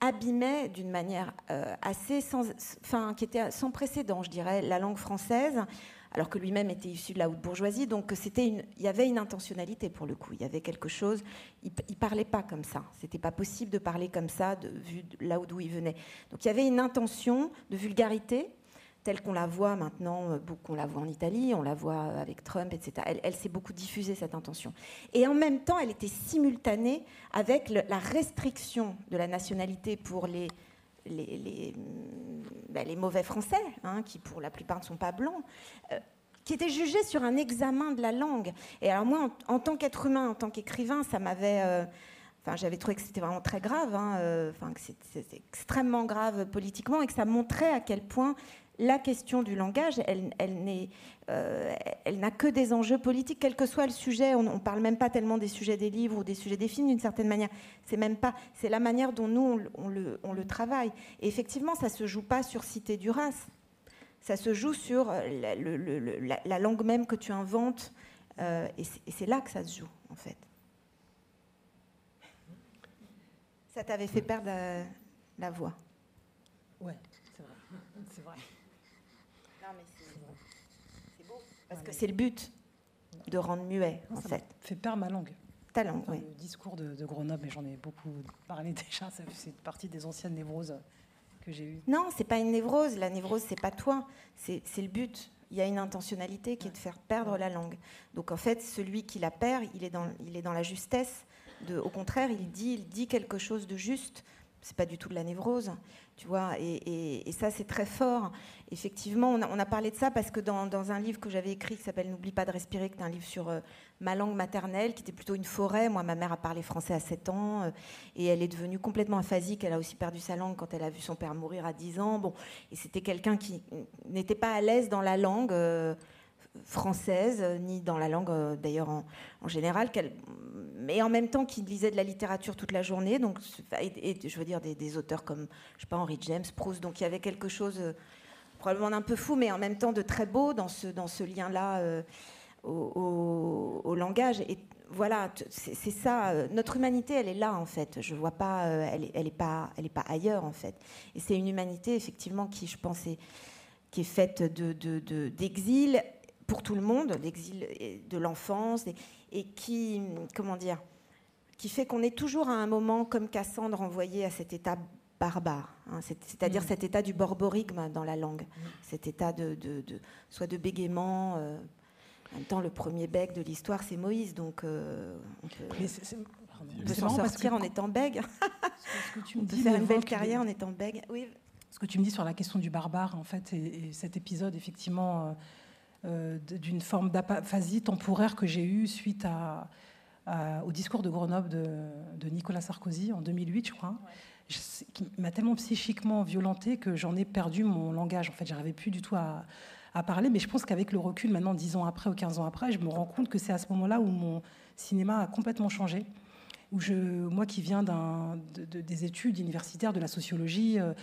abîmait d'une manière euh, assez sans, enfin, qui était sans précédent, je dirais, la langue française, alors que lui-même était issu de la haute bourgeoisie. Donc c'était il y avait une intentionnalité pour le coup. Il y avait quelque chose. Il, ne parlait pas comme ça. C'était pas possible de parler comme ça, de, vu là d'où il venait. Donc il y avait une intention de vulgarité telle qu'on la voit maintenant, euh, beaucoup, on la voit en Italie, on la voit avec Trump, etc. Elle, s'est beaucoup diffusée, cette intention. Et en même temps, elle était simultanée avec la restriction de la nationalité pour les, les, mm, ben, mauvais Français, hein, qui pour la plupart ne sont pas blancs. Euh, qui était jugés sur un examen de la langue. Et alors moi, en, tant qu'être humain, en tant qu'écrivain, ça m'avait... Euh, enfin, j'avais trouvé que c'était vraiment très grave, hein, enfin, que c'était extrêmement grave politiquement et que ça montrait à quel point la question du langage, elle, euh, elle n'a que des enjeux politiques, quel que soit le sujet. On ne parle même pas tellement des sujets des livres ou des sujets des films d'une certaine manière. C'est même pas, c'est la manière dont nous on, le, travaille. Et effectivement, ça se joue pas sur Cité du Race. Ça se joue sur la, langue même que tu inventes. Euh, et c'est là que ça se joue, en fait. Ça t'avait fait perdre la, la voix. Ouais, c'est vrai. C'est vrai. Parce que c'est le but de rendre muet, en fait. fait perdre ma langue. Ta langue, oui. Le discours de, Grenoble, mais j'en ai beaucoup parlé déjà, c'est partie des anciennes névroses que j'ai eues. Non, c'est pas une névrose. La névrose, c'est pas toi. C'est le but. Il y a une intentionnalité qui est de faire perdre la langue. Donc en fait, celui qui la perd, il est dans, il est dans la justesse. De, au contraire, il dit, il dit quelque chose de juste. C'est pas du tout de la névrose tu vois, et, ça c'est très fort. Effectivement, on a, parlé de ça parce que dans, un livre que j'avais écrit qui s'appelle N'oublie pas de respirer, qui est un livre sur euh, ma langue maternelle, qui était plutôt une forêt. Moi, ma mère a parlé français à 7 ans euh, et elle est devenue complètement aphasique. Elle a aussi perdu sa langue quand elle a vu son père mourir à 10 ans. Bon, et c'était quelqu'un qui n'était pas à l'aise dans la langue. Euh, française, ni dans la langue d'ailleurs en, général, mais en même temps qui lisait de la littérature toute la journée, donc, et, je veux dire des, auteurs comme, je sais pas, Henry James, Proust, donc il y avait quelque chose euh, probablement d'un peu fou, mais en même temps de très beau dans ce, dans ce lien-là euh, au, langage. Et voilà, c'est ça. Euh, notre humanité, elle est là en fait. Je vois pas, elle, elle est pas, pas ailleurs en fait. Et c'est une humanité effectivement qui, je pense, est, qui est faite de d'exil pour tout le monde, l'exil de l'enfance, et, qui, comment dire, qui fait qu'on est toujours à un moment comme Cassandre envoyé à cet état barbare, hein, c'est-à-dire mm. cet état du borborigme dans la langue, mm. cet état de, soit de bégaiement. Euh, en même temps, le premier bec de l'histoire, c'est Moïse, donc euh, on peut, s'en sortir en étant bègue. Ce que tu me dis faire une belle carrière en étant bègue. Oui. Ce que tu me dis sur la question du barbare, en fait, et, cet épisode, effectivement. Euh, d'une forme d'apaphasie temporaire que j'ai eue suite à, au discours de Grenoble de, Nicolas Sarkozy en 2008, je crois, qui m'a tellement psychiquement violenté que j'en ai perdu mon langage. En fait, j'arrivais plus du tout à, parler, mais je pense qu'avec le recul, maintenant 10 ans après ou 15 ans après, je me rends compte que c'est à ce moment-là où mon cinéma a complètement changé. Où je, moi qui viens des études universitaires, de la sociologie, euh,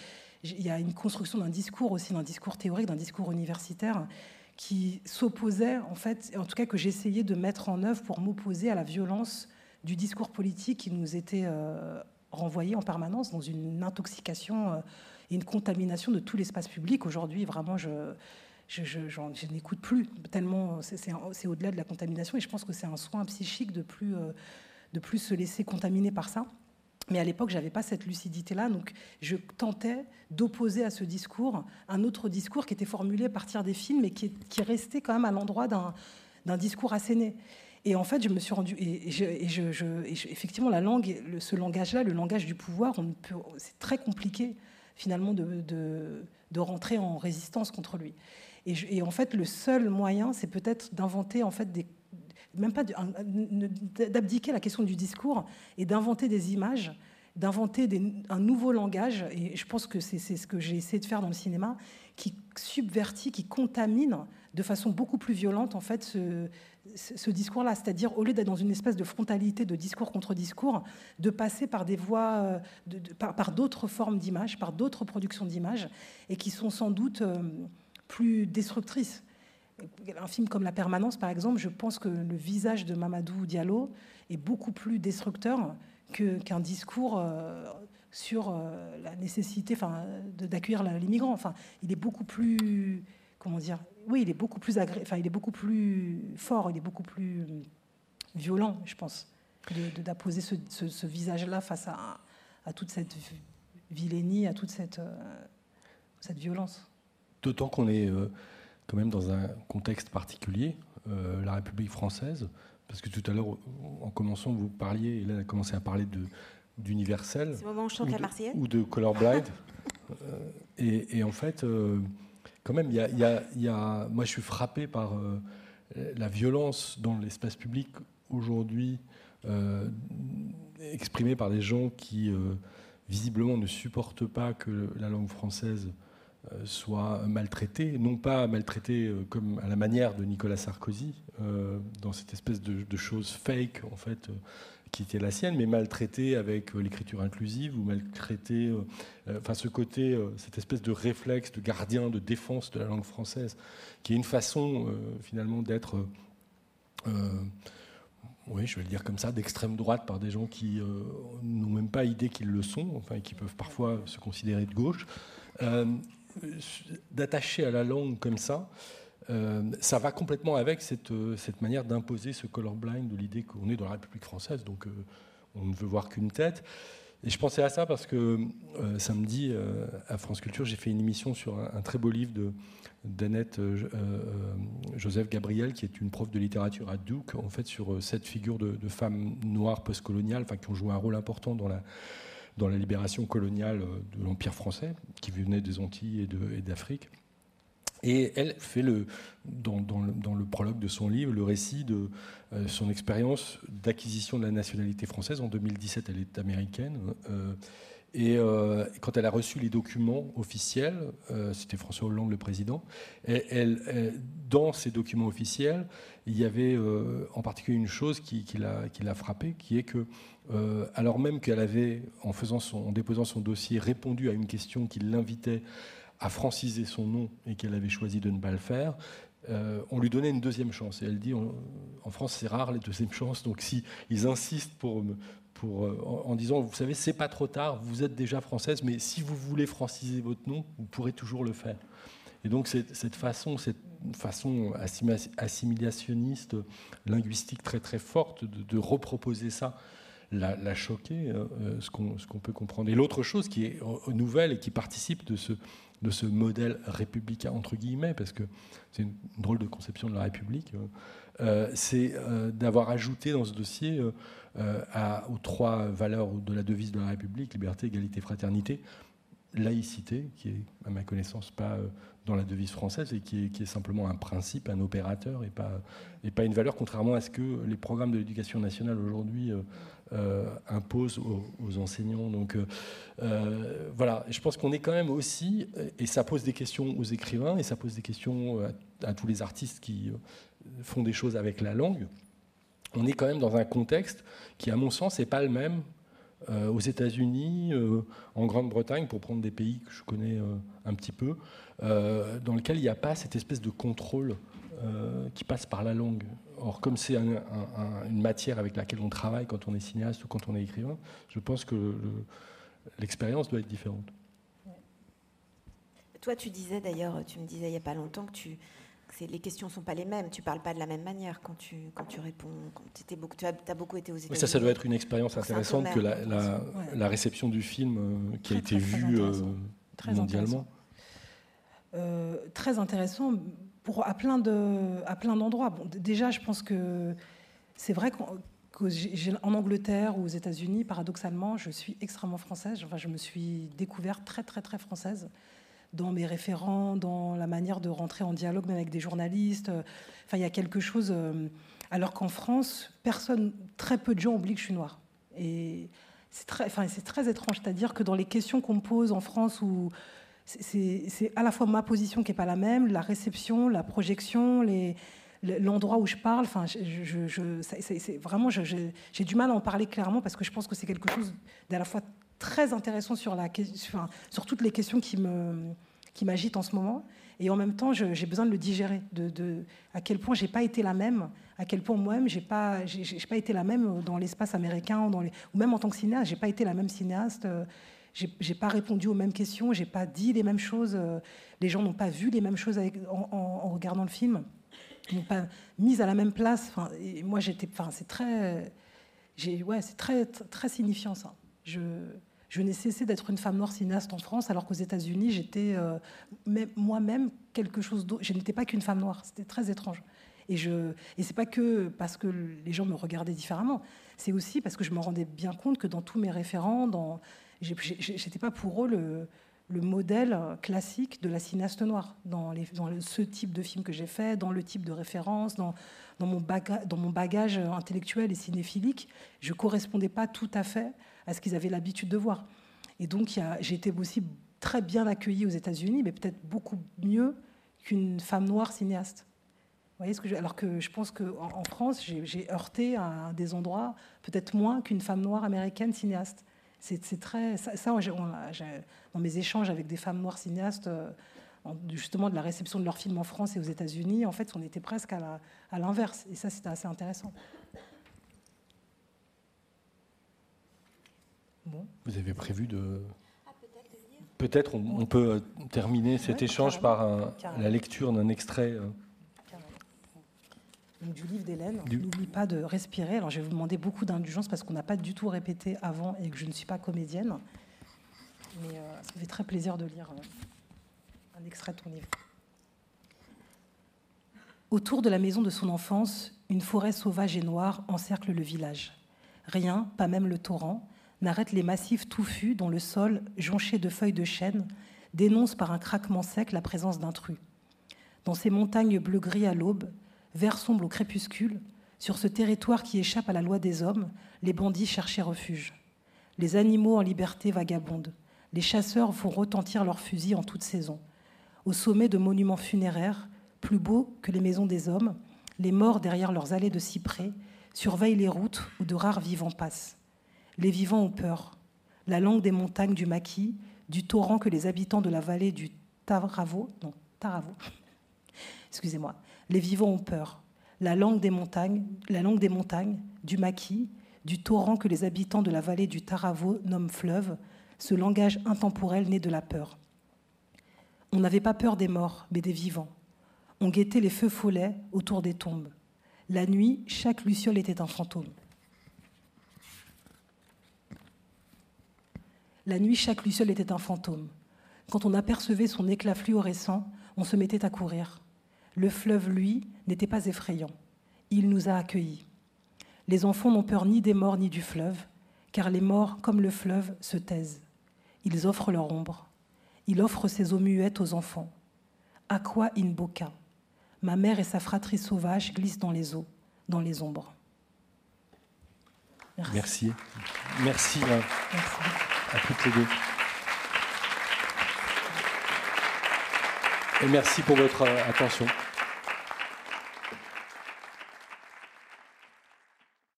il y a une construction d'un discours aussi, d'un discours théorique, d'un discours universitaire qui s'opposait, en fait, en tout cas que j'essayais de mettre en œuvre pour m'opposer à la violence du discours politique qui nous était euh, renvoyé en permanence dans une intoxication euh, et une contamination de tout l'espace public. Aujourd'hui, vraiment, je, n'écoute plus tellement, c'est au-delà de la contamination, et je pense que c'est un soin psychique de plus, euh, de plus se laisser contaminer par ça. Mais à l'époque, j'avais pas cette lucidité-là, donc je tentais d'opposer à ce discours un autre discours qui était formulé à partir des films, mais qui, restait quand même à l'endroit d'un discours asséné. Et en fait, je me suis rendu. Et, effectivement, la langue, ce langage-là, le langage du pouvoir, c'est très compliqué finalement de, rentrer en résistance contre lui. Et, en fait, le seul moyen, c'est peut-être d'inventer en fait des même pas d'abdiquer la question du discours et d'inventer des images, d'inventer un nouveau langage. Et je pense que c'est ce que j'ai essayé de faire dans le cinéma, qui subvertit, qui contamine de façon beaucoup plus violente en fait ce, discours-là, c'est-à-dire au lieu d'être dans une espèce de frontalité de discours contre discours, de passer par des voies, euh, par, d'autres formes d'images, par d'autres productions d'images, et qui sont sans doute euh, plus destructrices. Un film comme La Permanence, par exemple, je pense que le visage de Mamadou Diallo est beaucoup plus destructeur qu'un discours euh, sur la nécessité d'accueillir les migrants. Enfin, il est beaucoup plus, comment dire, oui, il est beaucoup plus enfin, il est beaucoup plus fort, il est beaucoup plus violent, je pense, d'apposer ce, visage-là face à, à, toute cette vilainie, à toute cette, euh, cette violence. D'autant qu'on est euh, quand même dans un contexte particulier, euh, la République française, parce que tout à l'heure, en commençant, vous parliez, et là, a commencé à parler de d'universel ou, de colorblind. et, et, en fait, quand même, il y, a, moi je suis frappé par euh, la violence dans l'espace public aujourd'hui, euh, exprimée par des gens qui euh, visiblement ne supportent pas que la langue française soit maltraitée, non pas maltraitée comme à la manière de Nicolas Sarkozy, dans cette espèce de, de chose fake en fait qui était la sienne, mais maltraité avec euh, l'écriture inclusive ou maltraité, euh, euh, enfin ce côté, cette espèce de réflexe de gardien, de défense de la langue française, qui est une façon finalement d'être, oui, je vais le dire comme ça, d'extrême droite par des gens qui n'ont même pas idée qu'ils le sont, enfin qui peuvent parfois se considérer de gauche, d'attacher à la langue comme ça. Euh, ça va complètement avec cette, euh, cette manière d'imposer ce colorblind de l'idée qu'on est dans la République française, donc euh, on ne veut voir qu'une tête. Et je pensais à ça parce que samedi, à France Culture, j'ai fait une émission sur un, très beau livre de, d'Annette Joseph Gabriel, qui est une prof de littérature à Duke, en fait, sur cette figure de, femmes noires postcoloniales, enfin, qui ont joué un rôle important dans la, dans la libération coloniale de l'Empire français, qui venait des Antilles et, d'Afrique. Et elle fait le, dans, le, prologue de son livre le récit de euh, son expérience d'acquisition de la nationalité française. En 2017, elle est américaine. Euh, et euh, quand elle a reçu les documents officiels, c'était François Hollande le président, dans ces documents officiels, il y avait en particulier une chose qui l'a frappée, qui est que, alors même qu'elle avait, en, déposant son dossier, répondu à une question qui l'invitait a francisé son nom et qu'elle avait choisi de ne pas le faire, euh, on lui donnait une deuxième chance. Et elle dit, en France, c'est rare les deuxièmes chances. Donc si ils insistent pour, euh, en, disant, vous savez, c'est pas trop tard, vous êtes déjà française, mais si vous voulez franciser votre nom, vous pourrez toujours le faire. Et donc cette façon, cette façon assimilationniste, linguistique très très forte de, reproposer ça, l'a, choqué, euh, ce, qu'on, ce qu'on peut comprendre. Et l'autre chose qui est nouvelle et qui participe de ce, modèle républicain, entre guillemets, parce que c'est une drôle de conception de la République, euh, euh, c'est euh, d'avoir ajouté dans ce dossier aux trois valeurs de la devise de la République, liberté, égalité, fraternité, laïcité, qui est, à ma connaissance, pas dans la devise française et qui est, simplement un principe, un opérateur et pas, une valeur, contrairement à ce que les programmes de l'éducation nationale aujourd'hui euh, impose aux, enseignants. Donc euh, euh, voilà, je pense qu'on est quand même aussi, et ça pose des questions aux écrivains, et ça pose des questions à, tous les artistes qui font des choses avec la langue. On est quand même dans un contexte qui, à mon sens, n'est pas le même aux États-Unis, en Grande-Bretagne, pour prendre des pays que je connais un petit peu, dans lequel il n'y a pas cette espèce de contrôle qui passe par la langue. Or, comme c'est une matière avec laquelle on travaille quand on est cinéaste ou quand on est écrivain, je pense que l'expérience doit être différente. Toi, tu disais d'ailleurs, tu me disais il n'y a pas longtemps que, tu, les questions ne sont pas les mêmes, tu ne parles pas de la même manière quand tu, quand tu réponds. Quand beaucoup, tu as, beaucoup été aux États-Unis. ça, ça doit être une expérience intéressante que la, réception du film euh, qui a été vue euh, mondialement. Euh, très intéressant à plein de, à plein d'endroits. Bon, déjà, je pense que c'est vrai qu'en Angleterre ou aux États-Unis, paradoxalement, je suis extrêmement française. Enfin, je me suis découverte très, très, très française dans mes référents, dans la manière de rentrer en dialogue même avec des journalistes. Enfin, il y a quelque chose. Euh, alors qu'en France, personne, très peu de gens oublient que je suis noire. Et c'est très, enfin, c'est très étrange, c'est-à-dire que dans les questions qu'on me pose en France ou c'est à la fois ma position qui n'est pas la même, la réception, la projection, l'endroit où je parle. Enfin, c'est vraiment, j'ai du mal à en parler clairement parce que je pense que c'est quelque chose d'à la fois très intéressant sur, toutes les questions qui me qui en ce moment. Et en même temps, j'ai besoin de le digérer, à quel point j'ai pas été la même, à quel point moi-même j'ai pas, pas été la même dans l'espace américain, ou même en tant que cinéaste, j'ai pas été la même cinéaste. J'ai pas répondu aux mêmes questions, j'ai pas dit les mêmes choses. Les gens n'ont pas vu les mêmes choses en, regardant le film, n'ont pas mis à la même place. Enfin, et moi, j'étais, enfin, c'est très, ouais, c'est très, très signifiant ça. Je, je n'ai cessé d'être une femme noire cinéaste en France, alors qu'aux États-Unis, j'étais euh, moi-même quelque chose d'autre. Je n'étais pas qu'une femme noire. C'était très étrange. Et je, et c'est pas que parce que les gens me regardaient différemment. C'est aussi parce que je me rendais bien compte que dans tous mes référents, dans, j'étais pas pour eux le, le, modèle classique de la cinéaste noire dans, ce type de film que j'ai fait, dans le type de référence, dans, mon bagage, intellectuel et cinéphilique. Je correspondais pas tout à fait à ce qu'ils avaient l'habitude de voir. Et donc, j'ai été aussi très bien accueillie aux États-Unis, mais peut-être beaucoup mieux qu'une femme noire cinéaste. Alors que je pense qu'en en France, j'ai heurté à des endroits peut-être moins qu'une femme noire américaine cinéaste. C'est très ça, dans mes échanges avec des femmes noires cinéastes, euh, justement de la réception de leurs films en France et aux États-Unis, en fait, on était presque à l'inverse. Et ça, c'était assez intéressant. Vous avez prévu de... Ah, peut-être on, peut euh, terminer cet échange par la lecture d'un extrait. Euh. du livre d'Hélène. N'oublie pas de respirer. Alors je vais vous demander beaucoup d'indulgence parce qu'on n'a pas du tout répété avant et que je ne suis pas comédienne. Mais euh, ça fait très plaisir de lire un extrait de ton livre. Autour de la maison de son enfance, une forêt sauvage et noire encercle le village. Rien, pas même le torrent, n'arrête les massifs touffus dont le sol, jonché de feuilles de chêne, dénonce par un craquement sec la présence d'intrus. Dans ces montagnes bleu-gris à l'aube, vert sombre au crépuscule, sur ce territoire qui échappe à la loi des hommes, les bandits cherchaient refuge. Les animaux en liberté vagabondent. Les chasseurs font retentir leurs fusils en toute saison. Au sommet de monuments funéraires, plus beaux que les maisons des hommes, les morts derrière leurs allées de cyprès surveillent les routes où de rares vivants passent. Les vivants ont peur. La langue des montagnes du maquis, du torrent que les habitants de la vallée du Taravo, non, Taravo, excusez-moi, les vivants ont peur. La langue des montagnes, du maquis, du torrent que les habitants de la vallée du Taravo nomment fleuve, ce langage intemporel né de la peur. On n'avait pas peur des morts, mais des vivants. On guettait les feux follets autour des tombes. La nuit, chaque luciole était un fantôme. La nuit, chaque luciole était un fantôme. Quand on apercevait son éclat fluorescent, on se mettait à courir. Le fleuve, lui, n'était pas effrayant. Il nous a accueillis. Les enfants n'ont peur ni des morts ni du fleuve, car les morts, comme le fleuve, se taisent. Ils offrent leur ombre. Il offre ses eaux muettes aux enfants. Aqua in boca. Ma mère et sa fratrie sauvage glissent dans les eaux, dans les ombres. Merci. Merci. Merci à toutes les deux. Merci pour votre attention.